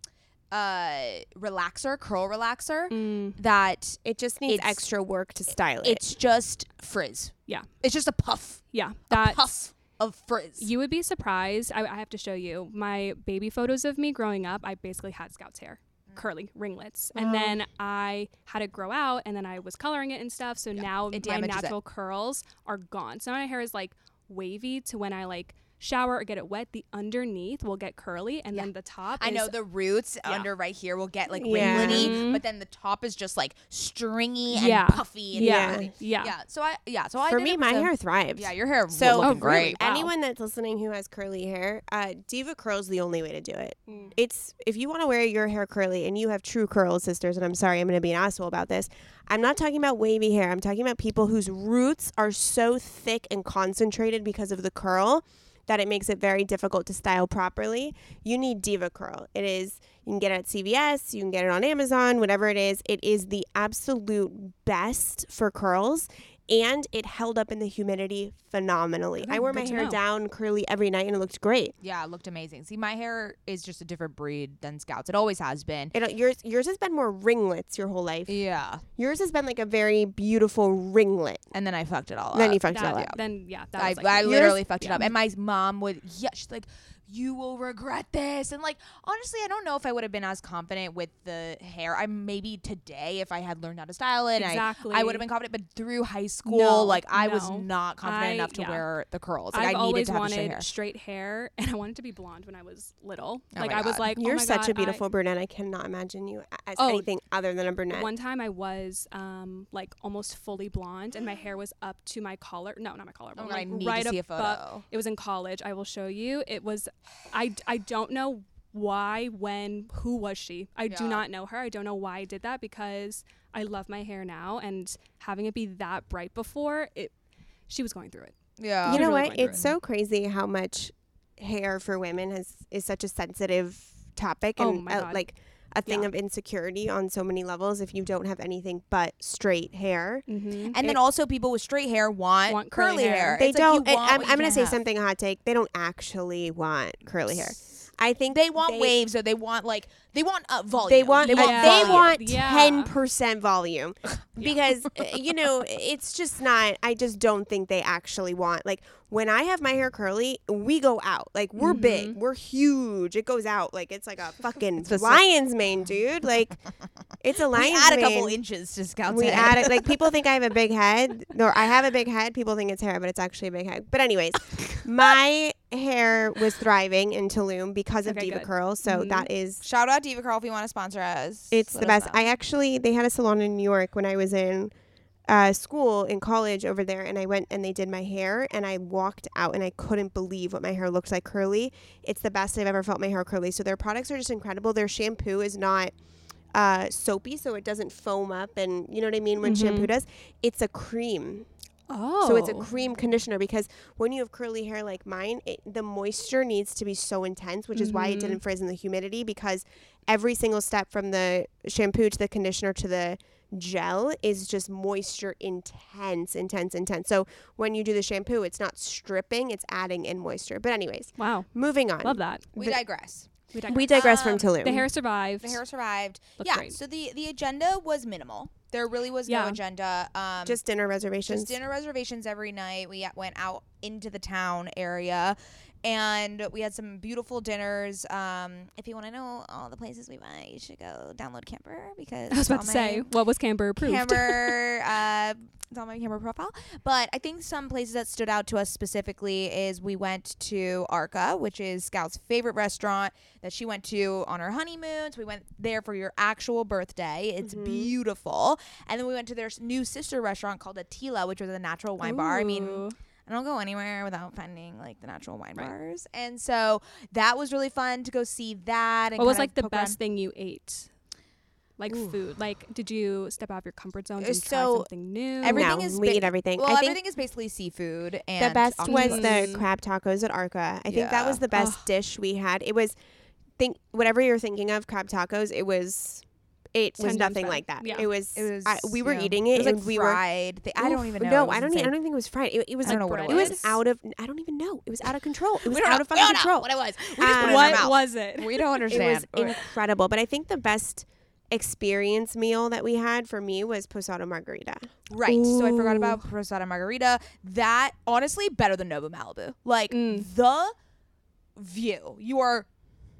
uh relaxer, curl relaxer Mm, that it just needs extra work to style it. it's just frizz. yeah, It's just a puff. yeah. A That's puff. of frizz. You would be surprised. I, I have to show you my baby photos of me growing up. I basically had Scout's hair, curly ringlets, and oh. then I had it grow out, and then I was coloring it and stuff. So now my damages it. natural curls are gone. So my hair is like wavy to when I like shower or get it wet. The underneath will get curly, and then the top. I know the roots under right here will get like Yeah. ringletty, but then the top is just like stringy and Yeah. puffy. And Yeah. ringletty. Yeah. yeah. So I yeah. So I For did me, my with hair thrives. Yeah, your hair. So- So looking Oh, really? great. Wow. Anyone that's listening who has curly hair, uh, DevaCurl's the only way to do it. Mm. It's if you want to wear your hair curly and you have true curls, sisters. And I'm sorry, I'm going to be an asshole about this. I'm not talking about wavy hair. I'm talking about people whose roots are so thick and concentrated because of the curl that it makes it very difficult to style properly. You need DevaCurl. It is you can get it at CVS, you can get it on Amazon, whatever it is. It is the absolute best for curls. And it held up in the humidity phenomenally. I wore my hair know. down curly every night and it looked great. Yeah, it looked amazing. See, my hair is just a different breed than Scouts. It always has been. It, uh, yours yours has been more ringlets your whole life. Yeah, Yours has been like a very beautiful ringlet. and then I fucked it all Then up. Then you fucked it that, all up. Then yeah, that I, was like I the- literally fucked it up. And my mom would, yeah, she's like, you will regret this. And like, honestly, I don't know if I would have been as confident with the hair. I maybe today, if I had learned how to style it, and I, Exactly. I would have been confident. But through high school, No, like, I was not confident I- enough to yeah. wear the curls. Like, I've I needed always to have wanted the straight hair. hair, [LAUGHS] and I wanted to be blonde when I was little. Oh like I was like, oh You're my such God, a I- beautiful brunette. I cannot imagine you as Oh, anything other than a brunette. One time I was um like almost fully blonde and my hair was up to my collar. No, not my collar. Oh my but God, I like need to right see a above- photo. It was in college. I will show you. It was I I don't know why, when, who was she? I do not know her. I don't know why I did that because I love my hair now and having it be that bright before, it she was going through it. Yeah. you know really what? going through It's so crazy how much hair for women has is such a sensitive topic Oh and my uh, like a thing Yeah. of insecurity on so many levels if you don't have anything but straight hair. Mm-hmm. and then also people with straight hair want, Want curly, curly hair. hair. They It's don't. and want I'm, I'm gonna say have. something hot take. They don't actually want curly hair. I think They want they, waves, or they want like they want uh, volume. They want they they want, want, Yeah. they want Yeah. ten percent volume [LAUGHS] because uh, [LAUGHS] you know it's just not. I just don't think they actually want like when I have my hair curly, we go out like we're big, we're huge. It goes out like it's like a [LAUGHS] fucking a- lion's mane, dude. Like it's a lion's mane. We lion's add a mane. couple inches to Scout's we head. add it like people think I have a big head. No, I have a big head. People think it's hair, but it's actually a big head. But anyways, my hair was thriving in Tulum because of Okay, Deva good. Curl. So Mhm. that is Shout out DevaCurl if you want to sponsor us. it's Let the best. know. I actually they had a salon in New York when I was in uh, school in college over there, and I went and they did my hair, and I walked out and I couldn't believe what my hair looked like curly. It's the best I've ever felt my hair curly. So their products are just incredible. Their shampoo is not uh, soapy, so it doesn't foam up, and you know what I mean when shampoo does. It's a cream. Oh. So it's a oh. cream conditioner because when you have curly hair like mine, it, the moisture needs to be so intense, which is why it mm-hmm. didn't frizz in the humidity because every single step from the shampoo to the conditioner to the gel is just moisture intense, intense, intense. So when you do the shampoo, it's not stripping, it's adding in moisture. But anyways, Wow. moving on. Love that. we the- digress. We We digress from Um, Tulum. The hair survived. The hair survived. Looked yeah. great. So the the agenda was minimal. There really was no agenda. Um, just dinner reservations. just dinner reservations every night. We went out into the town area. And we had some beautiful dinners. Um, if you want to know all the places we went, you should go download Camper because [LAUGHS] I was about to say, what was Camper approved? camera [LAUGHS] uh it's on my camera profile but i think some places that stood out to us specifically is we went to arca which is scout's favorite restaurant that she went to on her honeymoon so we went there for your actual birthday it's beautiful and then we went to their new sister restaurant called atila which was a natural wine bar i mean Ooh. I don't go anywhere without finding like the natural wine bars, and so that was really fun to go see that. And What was like the poke around. best thing you ate? Like food. Like, did you step out of your comfort zone Uh, and try so something new? Everything No, is we ba- eat everything. Well, I think everything is basically seafood, and the best was the crab tacos at Arca. I think that was the best dish we had. It was think whatever you're thinking of crab tacos. It was it was nothing better. like that. Yeah. It was. It was. I, we were yeah. eating it, was like and we fried. Thi- I don't even know. No, I don't. e- I insane. don't even think it was fried. It, it was. I don't know what it It was was. out of. I don't even know. It was out of control. It was out know. of fucking control. what it was. We just put it in our what was it? We don't understand. It was incredible. But I think the best experience meal that we had for me was posada margarita. Right. So I forgot about posada Margarita. That honestly better than Nobu Malibu. Like Mm. the view. You are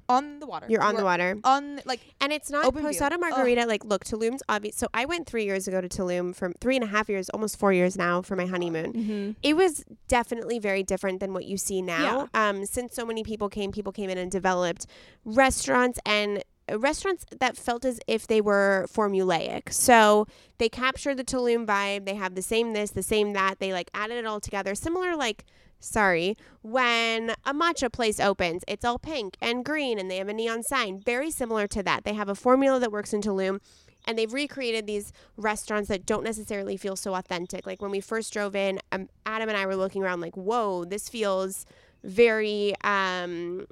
on the water. You're on You the water. On like And it's not Open view. Posada Ugh. Margarita. Like, look, Tulum's obvious. So I went three years ago to Tulum from three and a half years, almost four years now for my honeymoon. Mm-hmm. It was definitely very different than what you see now. Um, since so many people came, people came in and developed restaurants and uh, restaurants that felt as if they were formulaic. So they captured the Tulum vibe. They have the same this, the same that. They like added it all together. Similar like sorry, when a matcha place opens, it's all pink and green and they have a neon sign. Very similar to that. They have a formula that works in Tulum and they've recreated these restaurants that don't necessarily feel so authentic. Like when we first drove in, um, Adam and I were looking around like, whoa, this feels very um,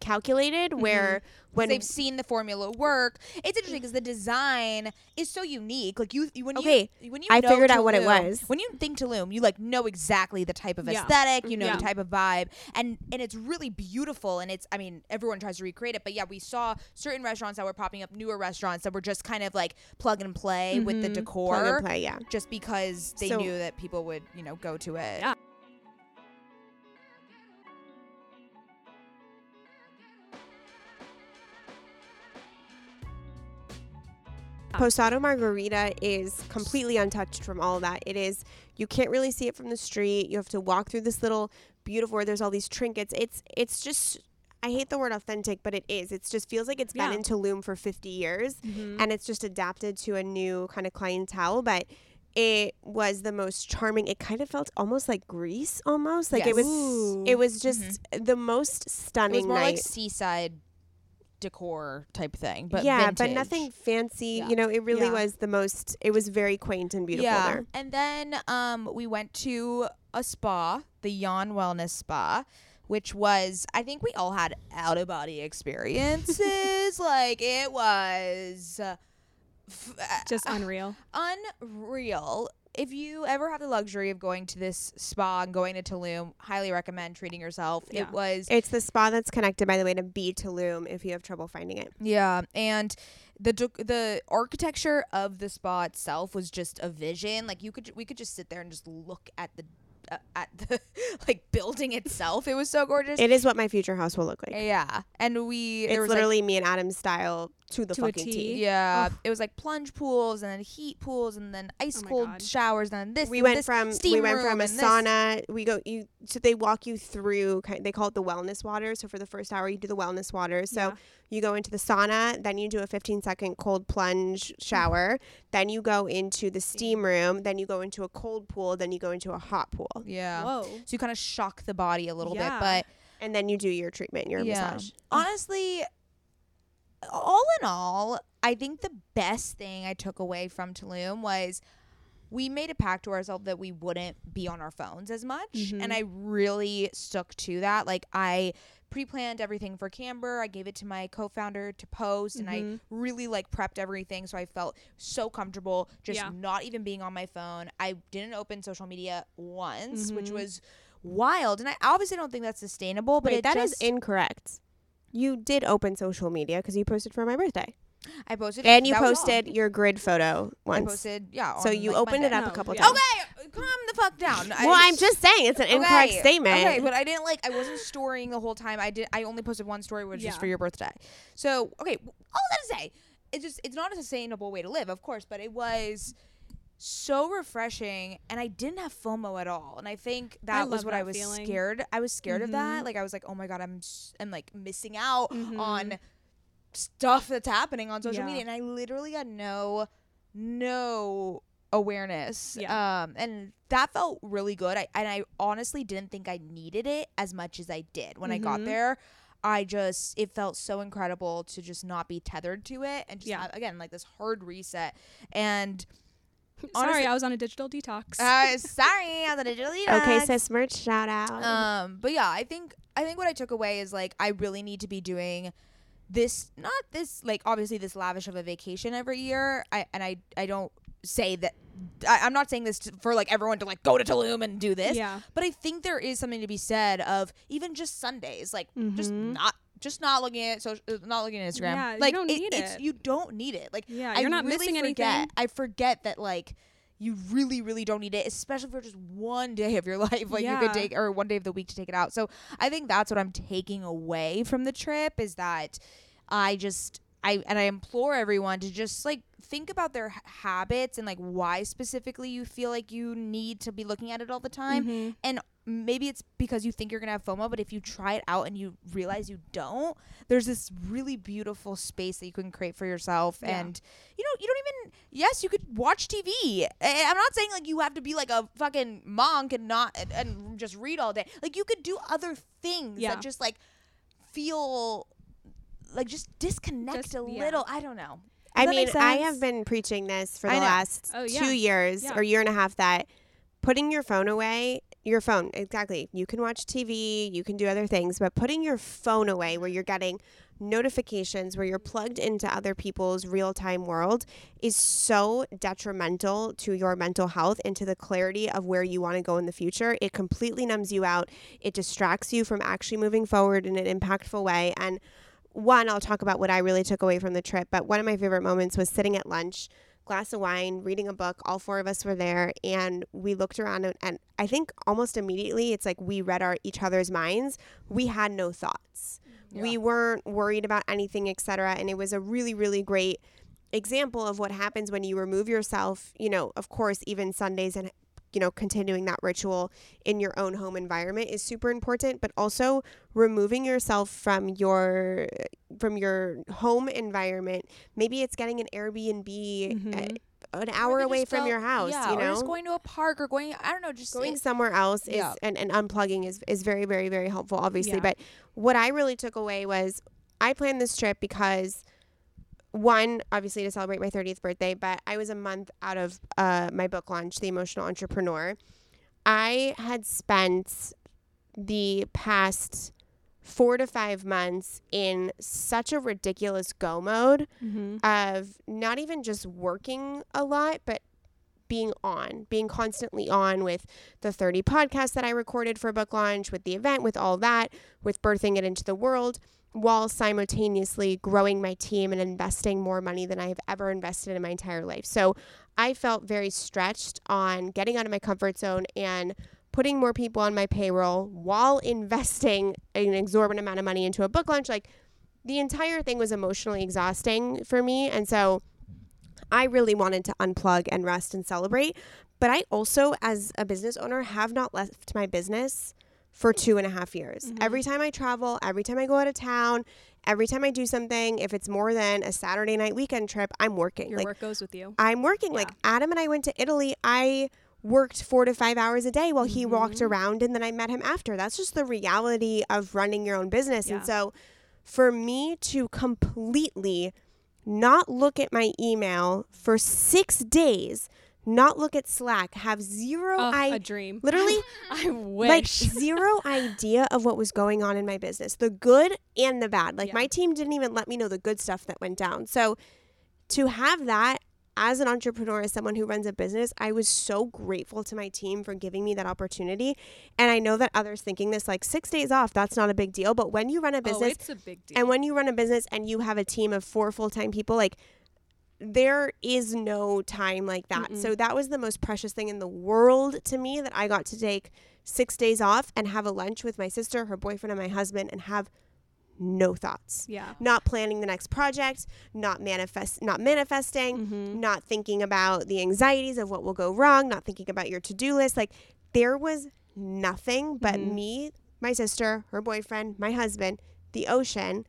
calculated. Where when they've seen the formula work. It's interesting because the design is so unique. Like you, you- when Okay, you when you I figured out what it was. When you think Tulum, you like know exactly the type of Yeah. aesthetic, you know Yeah. the type of vibe, and and it's really beautiful. And it's I mean everyone tries to recreate it, but yeah, we saw certain restaurants that were popping up, newer restaurants that were just kind of like plug and play with the Mhm. decor. plug and play, yeah. Just because they So- knew that people would, you know, go to it. Yeah. Posada Margarita is completely untouched from all that. It is you can't really see it from the street. You have to walk through this little beautiful where there's all these trinkets. It's it's just I hate the word authentic, but it is. It just feels like it's been Yeah. in Tulum for 50 years Mm-hmm. and it's just adapted to a new kind of clientele, but it was the most charming. It kind of felt almost like Greece almost. Like it Yes. was it was just the most stunning. It was more night. like seaside decor type thing, but yeah, but nothing fancy. Yeah. You know, it really Yeah. was the most. It was very quaint and beautiful yeah. there. And then um, we went to a spa, the Yaan Wellness Spa, which was I think we all had out of body experiences. [LAUGHS] like it was uh, f- uh, Just unreal. unreal. If you ever have the luxury of going to this spa and going to Tulum, highly recommend treating yourself. Yeah. It was It's the spa that's connected, by the way, to Be Tulum. If you have trouble finding it, Yeah, and the the architecture of the spa itself was just a vision. Like you could we could just sit there and just look at the Uh, at the [LAUGHS] like building itself. It was so gorgeous. it is what my future house will look like. yeah, and we it's was like, literally me and Adam's style to the To fucking T. T. yeah, it was like plunge pools and then heat pools and then ice Oh cold God. showers and then this. We and went this from steam we went from a and this. sauna. We go you so they walk you through. They call it the wellness water. So for the first hour, you do the wellness water. So Yeah. You go into the sauna, then you do a 15 second cold plunge shower, then you go into the steam room, then you go into a cold pool, then you go into a hot pool, Yeah. Whoa. So you kind of shock the body a little Yeah. bit, but and then you do your treatment, your massage. Honestly, all in all, I think the best thing I took away from Tulum was we made a pact to ourselves that we wouldn't be on our phones as much. Mhm. And I really stuck to that. Like, I pre planned everything for Camber. I gave it to my co founder to post, and I Mhm. really like prepped everything. So I felt so comfortable just Yeah. not even being on my phone. I didn't open social media once, which Mhm. was wild. And I obviously don't think that's sustainable, but Wait, it that is just, incorrect. You did open social media because you posted for my birthday, I posted and you that was all. posted your grid photo once. I once. posted, yeah. so on, you like, opened it Monday. up a couple yeah. times. Okay, calm the fuck down. Well, I'm just saying it's an incorrect Okay, statement. Okay, but I didn't like. I wasn't storying the whole time. I did. I only posted one story, which was Yeah. for your birthday. So okay, all that to say, it's just it's not a sustainable way to live, of course, but it was so refreshing, and I didn't have FOMO at all. And I think that was love what I was feeling. scared. I was scared of that. Mhm. Like I was like, oh my god, I'm s- I'm like missing out Mhm. on stuff that's happening on social Yeah. media, and I literally had no no awareness. Yeah. Um, and that felt really good. I and I honestly didn't think I needed it as much as I did when I got Mhm. there. I just it felt so incredible to just not be tethered to it and just Yeah. have, again like this hard reset. And [LAUGHS] Sorry, I was on a digital detox. uh, sorry, I was [LAUGHS] on a digital detox. okay, that. sis, merch shout out. Um, but yeah, I think I think what I took away is like I really need to be doing this not this like obviously this lavish of a vacation every year. I and I I don't say that I, I'm not saying this to, for like everyone to like go to Tulum and do this. Yeah. But I think there is something to be said of even just Sundays, like just Mhm. not just not looking at social, not looking at Instagram. Yeah, you like don't it- need it's it. you don't need it. Like Yeah, I you're not really missing forget, anything. I forget that like you really really don't need it, especially for just one day of your [LAUGHS] life. Like you Yeah. could take or one day of the week to take it out. So I think that's what I'm taking away from the trip is that I just I and I implore everyone to just like think about their h- habits and like why specifically you feel like you need to be looking at it all the time Mm-hmm. and maybe it's because you think you're gonna have FOMO, but if you try it out and you realize you don't, there's this really beautiful space that you can create for yourself. Yeah. And you know, you don't even. Yes, you could watch TV. I'm not saying like you have to be like a fucking monk and not and, and just read all day. Like you could do other things Yeah. that just like feel like just disconnect Just- a yeah. little. I don't know. I Does that mean, I have been preaching this for the last Oh, two yeah. years Yeah. or year and a half that putting your phone away, your phone, exactly. You can watch TV, you can do other things, but putting your phone away where you're getting notifications, where you're plugged into other people's real time world is so detrimental to your mental health and to the clarity of where you want to go in the future. It completely numbs you out, it distracts you from actually moving forward in an impactful way. And one, I'll talk about what I really took away from the trip, but one of my favorite moments was sitting at lunch, glass of wine, reading a book. All four of us were there, and we looked around, and, and I think almost immediately, it's like we read our each other's minds. We had no thoughts. We weren't worried about anything, etc. And it was a really, really great example of what happens when you remove yourself. You know, of course, even Sundays and you know continuing that ritual in your own home environment is super important but also removing yourself from your from your home environment maybe it's getting an airbnb Mhm. uh, an hour away from go- your house Yeah, you or know just going to a park or going. I don't know. Just going it- somewhere else is Yeah. and, and unplugging is, is very very very helpful obviously Yeah. but what i really took away was i planned this trip because one obviously to celebrate my 30th birthday but i was a month out of uh, my book launch the emotional entrepreneur i had spent the past four to five months in such a ridiculous go mode Mm-hmm. of not even just working a lot, but being on, being constantly on with the 30 podcasts that I recorded for book launch, with the event, with all that, with birthing it into the world, while simultaneously growing my team and investing more money than I have ever invested in my entire life. So I felt very stretched on getting out of my comfort zone and putting more people on my payroll while [LAUGHS] investing an exorbitant amount of money into a book launch. Like, the entire thing was emotionally exhausting for me. And so I really wanted to unplug and rest and celebrate. But I also, as a business owner, have not left my business for two and a half years. Mm-hmm. Every time I travel, every time I go out of town, every time I do something, if it's more than a Saturday night weekend trip, I'm working. Your like work goes with you. I'm working. Like Adam and I went to Italy. I worked four to five hours a day while he walked Mm-hmm. around and then I met him after. That's just the reality of running your own business. Yeah. And so for me to completely not look at my email for six days, not look at Slack, have zero Oh, I a dream. [LAUGHS] literally I wish. like zero idea of what was going on in my business, the good and the bad. Like Yeah. my team didn't even let me know the good stuff that went down. So to have that as an entrepreneur, as someone who runs a business, I was so grateful to my team for giving me that opportunity. And I know that others thinking this like six days off, that's not a big deal. But when you run a oh, business it's a big deal. and when you run a business and you have a team of four full time people, like there is no time like that. So that was the most precious thing in the world to me that I got to take six days off and have a lunch with my sister, her boyfriend, and my husband and have no thoughts. yeah. Not planning the next project, not manifest not manifesting, Mm-hmm. not thinking about the anxieties of what will go wrong, not thinking about your to-do list. Like there was nothing but Mm-hmm. me, my sister, her boyfriend, my husband, the ocean,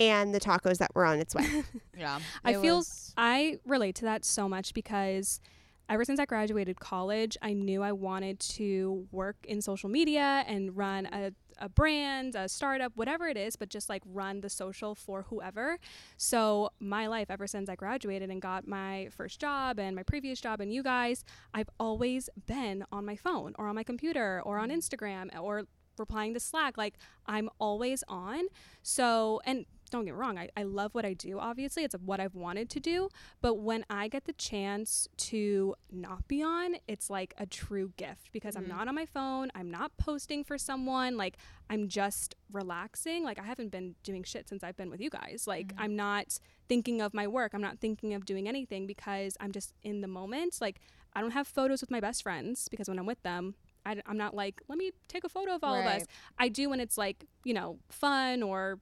and the tacos that were on its way. [LAUGHS] Yeah. I it feel was- I relate to that so much because ever since I graduated college, I knew I wanted to work in social media and run a, a brand, a startup, whatever it is, but just like run the social for whoever. So, my life ever since I graduated and got my first job and my previous job and you guys, I've always been on my phone or on my computer or on mm. Instagram or replying to Slack. Like I'm always on. So, and don't get me wrong, I, I love what I do, obviously. It's what I've wanted to do. But when I get the chance to not be on, it's like a true gift because Mm-hmm. I'm not on my phone. I'm not posting for someone. Like, I'm just relaxing. Like, I haven't been doing shit since I've been with you guys. Like, Mm-hmm. I'm not thinking of my work. I'm not thinking of doing anything because I'm just in the moment. Like, I don't have photos with my best friends because when I'm with them, I, am not like, let me take a photo of all of us. I do when it's like, you know, fun or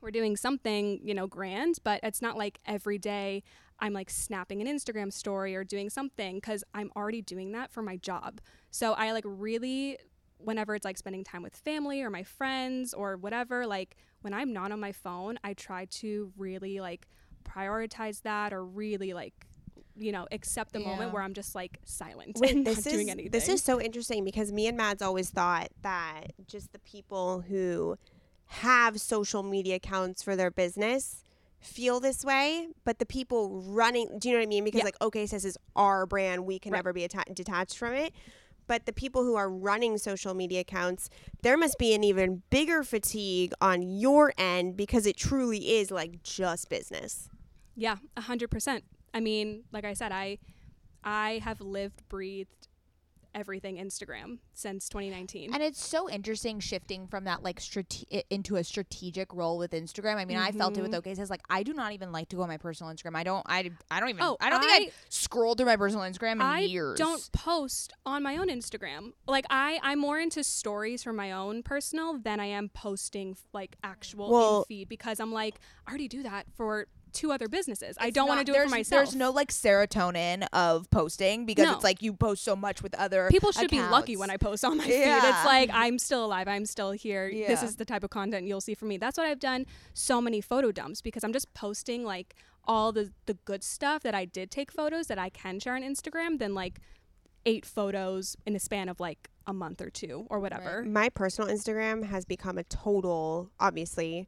we're doing something, you know, grand, but it's not like every day I'm like snapping an Instagram story or doing something because I'm already doing that for my job. So I like really, whenever it's like spending time with family or my friends or whatever, like when I'm not on my phone, I try to really like prioritize that or really like, you know, accept the Yeah. moment where I'm just like silent Wait, and [LAUGHS] this not doing anything. this is so interesting because me and Mads always thought that just the people who have social media accounts for their business feel this way, but the people running, do you know what I mean? Because Yeah. like, okay, this is our brand, we can Right. never be atta- detached from it. But the people who are running social media accounts, there must be an even bigger fatigue on your end because it truly is like just business. Yeah, a hundred percent. I mean, like I said, I I have lived, breathed everything Instagram since 2019. And it's so interesting shifting from that like strate- into a strategic role with Instagram. I mean, I felt it with mm-hmm. OK Sis like I do not even like to go on my personal Instagram. I don't. I, I don't even. Oh, I don't think I- I've scrolled through my personal Instagram in I years. I don't post on my own Instagram. Like I, I'm more into stories for my own personal than I am posting like actual Well- feed because I'm like I already do that for two other businesses. I don't want to do it for myself. There's no like serotonin of posting because No. it's like you post so much with other People should be lucky when I post on my feed. It's like I'm still alive. I'm still here. This is the type of content you'll see from me. That's what I've done so many photo dumps because I'm just posting like all the the good stuff that I did take photos that I can share on Instagram than like eight photos in a span of like a month or two or whatever. my personal Instagram has become a total, obviously,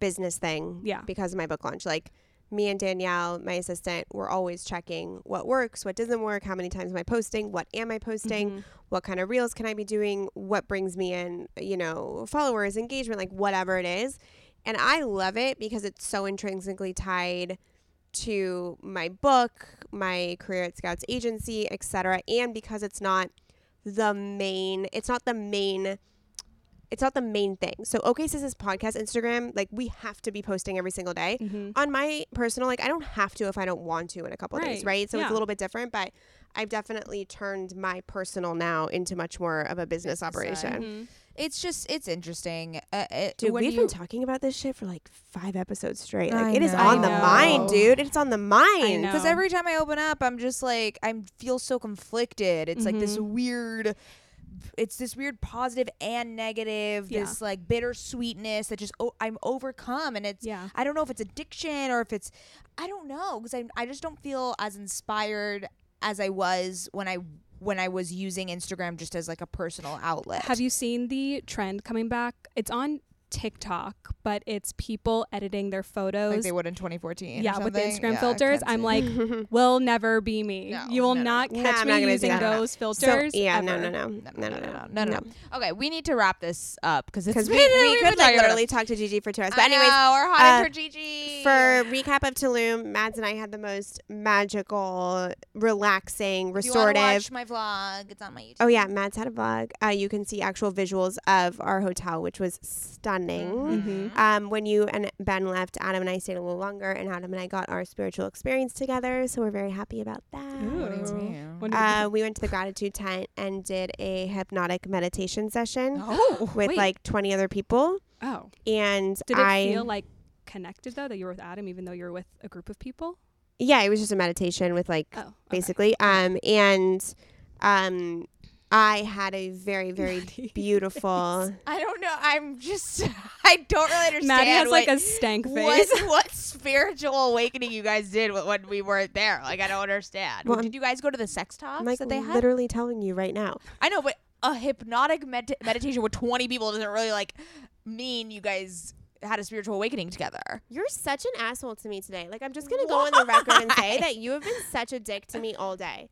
business thing. Yeah. Because of my book launch. Like me and Danielle, my assistant, we're always checking what works, what doesn't work, how many times am I posting, what am I posting, Mm-hmm. what kind of reels can I be doing, what brings me in, you know, followers, engagement, like whatever it is. And I love it because it's so intrinsically tied to my book, my career at Scouts agency, etc. And because it's not the main, it's not the main it's not the main thing. So OK Sis this podcast Instagram, like we have to be posting every single day. Mm-hmm. On my personal, like I don't have to if I don't want to in a couple of days, Right. right? So it's a little bit different, but I've definitely turned my personal now into much more of a business, Business side. operation. Mhm. It's just it's interesting. Uh, it, Dude, we've you, been talking about this shit for like five episodes straight. Like I it is know. on the I mind, dude. It's on the mind. because every time I open up, I'm just like I feel so conflicted. It's like this Mhm. weird. It's this weird positive and negative. Yeah. This like bittersweetness that just oh, I'm overcome, and it's Yeah. I don't know if it's addiction or if it's I don't know because I I just don't feel as inspired as I was when I when I was using Instagram just as like a personal outlet. Have you seen the trend coming back? It's on TikTok, but it's people editing their photos. like they would in 2014? yeah, with the? Instagram Yeah, filters. I'm like, [LAUGHS] will never be me. No, you will no, no, not no. catch Nah, me not using that. those So filters. yeah, no, ever. no, no, No, no, no, no, no, no. no. Okay, we need to wrap this up because it's Because we, we we've could like literally talk to Gigi for two hours. I But anyways, know, we're hot uh, for Gigi. for recap of Tulum, Mads and I had the most magical, relaxing, If you restorative. watch my vlog, it's on my YouTube. Oh yeah, Mads had a vlog. Uh, you can see actual visuals of our hotel, which was stunning. Mhm. Um, when you and Ben left, Adam and I stayed a little longer, and Adam and I got our spiritual experience together. So we're very happy about that. What do you Ooh. mean? When did- Uh, we went to the gratitude tent and did a hypnotic meditation session Oh, with wait. like 20 other people. oh, And did it I, feel like connected though that you were with Adam, even though you were with a group of people? yeah, it was just a meditation with like Oh, okay. basically. Um, and um, I had a very, [LAUGHS] very beautiful. I don't know. I'm just. [LAUGHS] I don't really understand. Maddie has like a stank face. what, [LAUGHS] what spiritual awakening you guys did when we weren't there. Like I don't understand. Well, did you guys go to the sex talks like that they had? literally telling you right now. I know, but a hypnotic med- meditation with 20 people doesn't really like mean you guys had a spiritual awakening together. You're such an asshole to me today. Like I'm just gonna go on the record and say that you have been such a dick to me all day.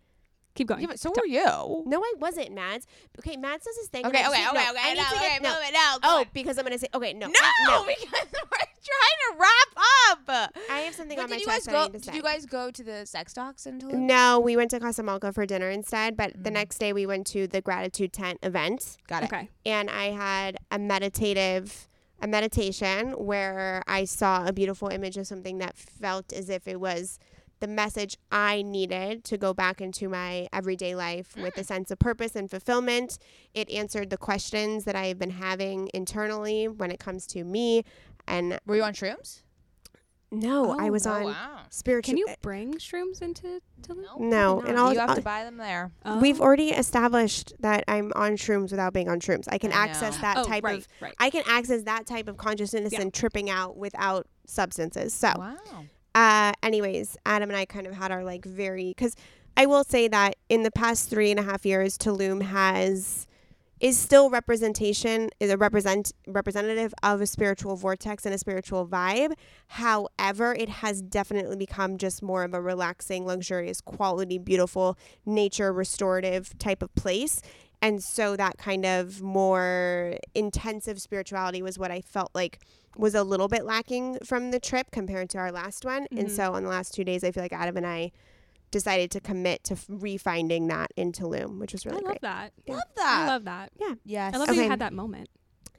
Keep going. Yeah, but so were you. No, I wasn't, Mads. Okay, Mads does his thing. and Okay, I okay, just- okay, no, okay. I need no, to okay, no. move it now. Oh, on. because I'm gonna say okay. No, no, I, [LAUGHS] because we're trying to wrap up. I have something But on my did you guys chest I go? need to Did say. you guys go to the sex talks in Toulouse? No, we went to Casa Malca for dinner instead. But Mm. the next day we went to the gratitude tent event, Got it. okay. and I had a meditative, a meditation where I saw a beautiful image of something that felt as if it was the message I needed to go back into my everyday life with a mm. sense of purpose and fulfillment. It answered the questions that I have been having internally when it comes to me. And Were you on shrooms? no, I oh, was oh, on Wow. spiritual. Can you bring shrooms into Tulum? No, probably and not. I'll- you have to buy them there. Oh. We've Oh. already established that I'm on shrooms without being on shrooms. I can I access know. that oh, type right, of right. I can access that type of consciousness Yeah. and tripping out without substances. So, Wow. Uh, anyways, Adam and I kind of had our like very because I will say that in the past three and a half years, Tulum has is still representation is a represent representative of a spiritual vortex and a spiritual vibe. However, it has definitely become just more of a relaxing, luxurious, quality, beautiful, nature restorative type of place. And so that kind of more intensive spirituality was what I felt like was a little bit lacking from the trip compared to our last one. And Mhm. so on the last two days, I feel like Adam and I decided to commit to f- refinding that in Tulum, which was really cool. I love great. that. Love that. I love that. Yeah. Yes. I love that you had that moment.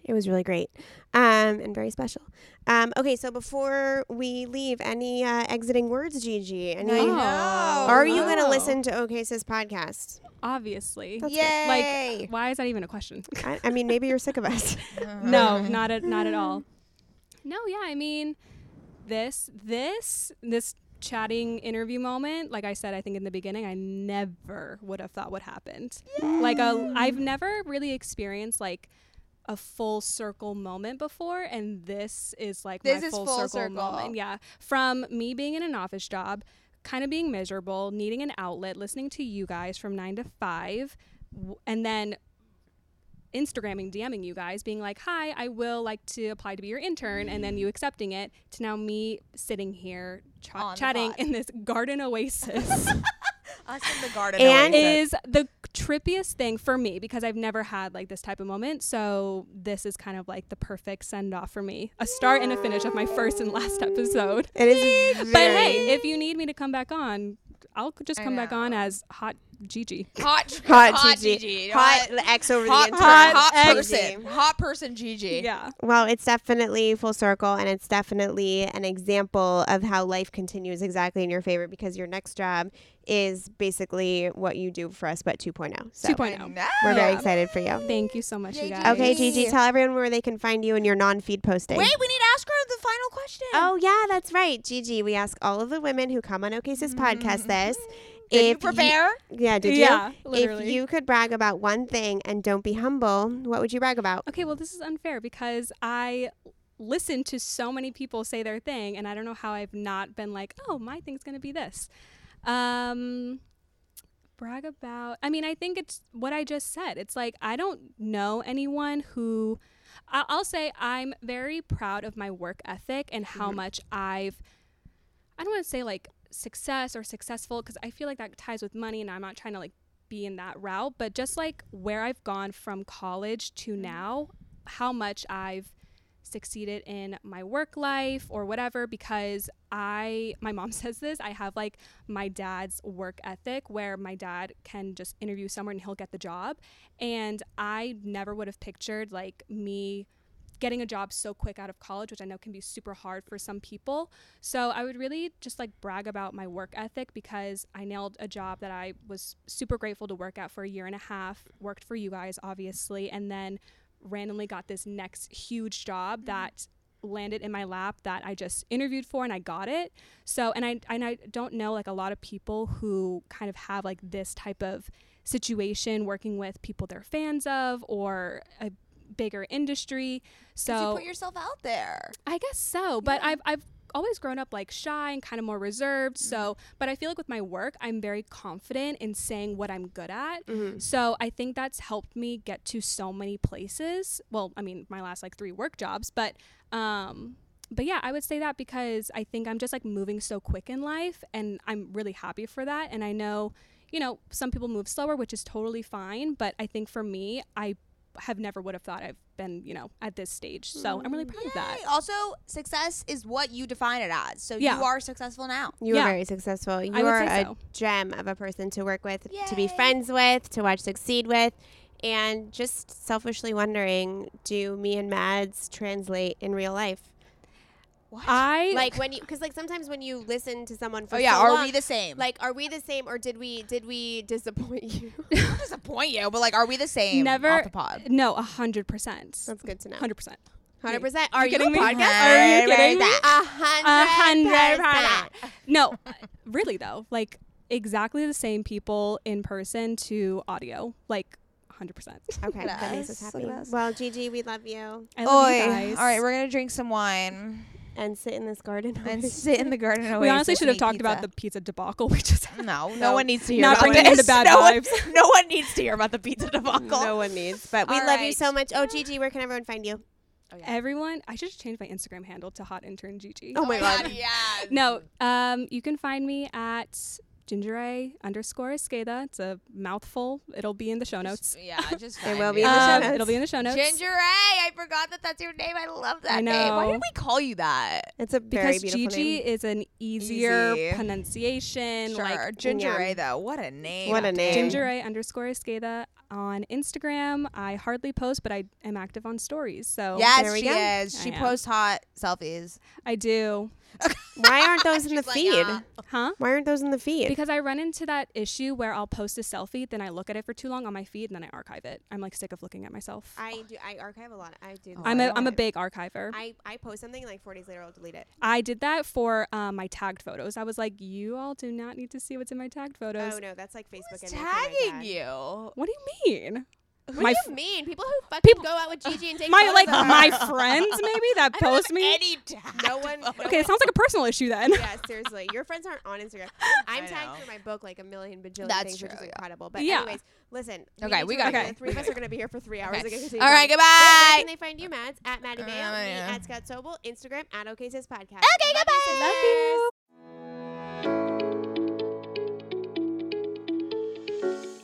It was really great um, and very special. Um, okay, so before we leave, any uh, exiting words, Gigi? Any, I know. Are you going to listen to OK Sis podcast? Obviously. That's Yay. Like, why is that even a question? I, I mean, maybe you're sick of us. [LAUGHS] [LAUGHS] no, not at not at all. No, yeah, I mean, this this this chatting interview moment, like I said, I think in the beginning, I never would have thought would happened. Like a, I've never really experienced like a full circle moment before, and this is like This my is full, full circle, circle. moment. Yeah, from me being in an office job, kind of being miserable, needing an outlet, listening to you guys from nine to five, w- and then Instagramming, DMing you guys, being like, "Hi, I will like to apply to be your intern," and then you accepting it. To now me sitting here ch- chatting in this garden oasis [LAUGHS] Us in the garden. And- is the trippiest thing for me because I've never had like this type of moment. So this is kind of like the perfect send off for me, a start and a finish of my first and last [LAUGHS] episode. It is very. But hey, if you need me to come back on, I'll just come back on as hot Gigi. [LAUGHS] hot, hot, Gigi. Gigi. Hot, the X over hot, the hot, hot person. Hot person Gigi. Yeah. Well, it's definitely full circle, and it's definitely an example of how life continues exactly in your favor because your next job is basically what you do for us, but 2.0. So 2.0. we're very excited for you. Thank you so much, you guys. Okay, Gigi, tell everyone where they can find you in your non-feed posting. Wait, we need to ask her the final question. Oh yeah, that's right, Gigi. We ask all of the women who come on OK Sis mm-hmm. podcast this. Did you if prepare? yeah, did Yeah, you? If you could brag about one thing and don't be humble, what would you brag about? Okay, well, this is unfair because I listen to so many people say their thing, and I don't know how I've not been like, oh, my thing's gonna be this. Um, brag about. I mean, I think it's what I just said. It's like I don't know anyone who. I'll say I'm very proud of my work ethic and how much I've. I don't want to say like success or successful because I feel like that ties with money, and I'm not trying to like be in that route, but just like where I've gone from college to mm-hmm. now, how much I've succeeded in my work life or whatever because I my mom [LAUGHS] says this I have like my dad's work ethic where my dad can just interview someone and he'll get the job and I never would have pictured like me getting a job so quick out of college which I know can be super hard for some people so I would really just like brag about my work ethic because I nailed a job that I was super grateful to work at for a year and a half worked for you guys obviously and then randomly got this next huge job mm-hmm. that landed in my lap that I just interviewed for and I got it. So and I and I don't know like a lot of people who kind of have like this type of situation working with people they're fans of or a bigger industry. So you put yourself out there. I guess so, but I've I've always grown up like shy and kind of more reserved. So, but I feel like with my work, I'm very confident in saying what I'm good at. So, I think that's helped me get to so many places. Well, I mean, my last like 3 work jobs, but um but yeah, I would say that because I think I'm just like moving so quick in life and I'm really happy for that and I know you know, some people move slower, which is totally fine. But I think for me, I have never would have thought I've been, you know, at this stage. So I'm really proud of that. Also, success is what you define it as. So Yeah. you are successful now. You Yeah. are very successful. You are a so. gem of a person to work with, to be friends with, to watch succeed with. And just selfishly wondering, do me and Mads translate in real life? I Like when you, because like sometimes when you listen to someone for Oh yeah, so are long, we the same? like are we the same or did we did we disappoint you? [LAUGHS] not disappoint you, but like, are we the same? never off the pod. No, a hundred percent. That's good to know. Hundred percent. Hundred percent. Are you kidding a me? podcast? Are you Right, right, kidding me? that. A hundred hundred percent. percent. No, uh, [LAUGHS] really though, like exactly the same people in person to audio, like hundred percent. Okay, that makes us us, happy. Well, Gigi, we love you. I love Oi. you guys. All right, we're gonna drink some wine And sit in this garden. [LAUGHS] and sit in the garden. and we honestly should have eat talked about the pizza. pizza debacle we just had. No, no, [LAUGHS] No. one needs to hear Not about bringing in this. the bad [LAUGHS] no, one, no one needs to hear about the pizza debacle. no one needs. But we All love you so much. Oh, Gigi, where can everyone find you? Everyone, I should change my Instagram handle to hot intern Gigi. Oh my god. yeah. No, um, you can find me at ginger A underscore esqueda. It's a mouthful. It'll be in the show notes. Yeah, just [LAUGHS] It will find be in the show Um, notes. It'll be in the show notes. Ginger A. I forgot that that's your name. I love that I name. Why know. did we call you that? It's a very because beautiful Gigi name. is an easier Easy. pronunciation. Sure. Like Ginger yeah. A though. What a name. What a name. Ginger A underscore Esqueda on Instagram. I hardly post, but I am active on stories. So Yes, There we she go. is. I She am. posts hot selfies. I do. Why aren't [LAUGHS] those in the like, feed? "Uh." Huh? Why aren't those in the feed? Because I run into that issue where I'll post a selfie, then I look at it for too long on my feed, and then I archive it. I'm like sick of looking at myself. I do. I archive a lot. I do. Oh, I'm a I I'm a big archiver. I, I post something like four days later I'll delete it. I did that for um, my tagged photos. I was like, you all do not need to see what's in my tagged photos. Oh no, that's like Facebook and Tagging you. What do you mean? What My do you mean? People who fucking People- go out with Gigi and take my photos like of her. my friends maybe that [LAUGHS] I don't post have me. Any [LAUGHS] tag No one- photos. okay, it sounds like a personal issue then. yeah, seriously. Your friends aren't on Instagram. [LAUGHS] I'm I tagged know. for my book like a million bajillion That's things, which is yeah. incredible. But Yeah. anyways, listen. Okay, need we gotta run. go. The three of us are gonna be here for three hours. Okay. Okay. All right, going. goodbye. Where can they find you, Mads? At Maddie Mayo, Uh, me yeah. at Scott Sobel, Instagram at OK Sis Podcast. Okay, Love goodbye. you, Love sisters.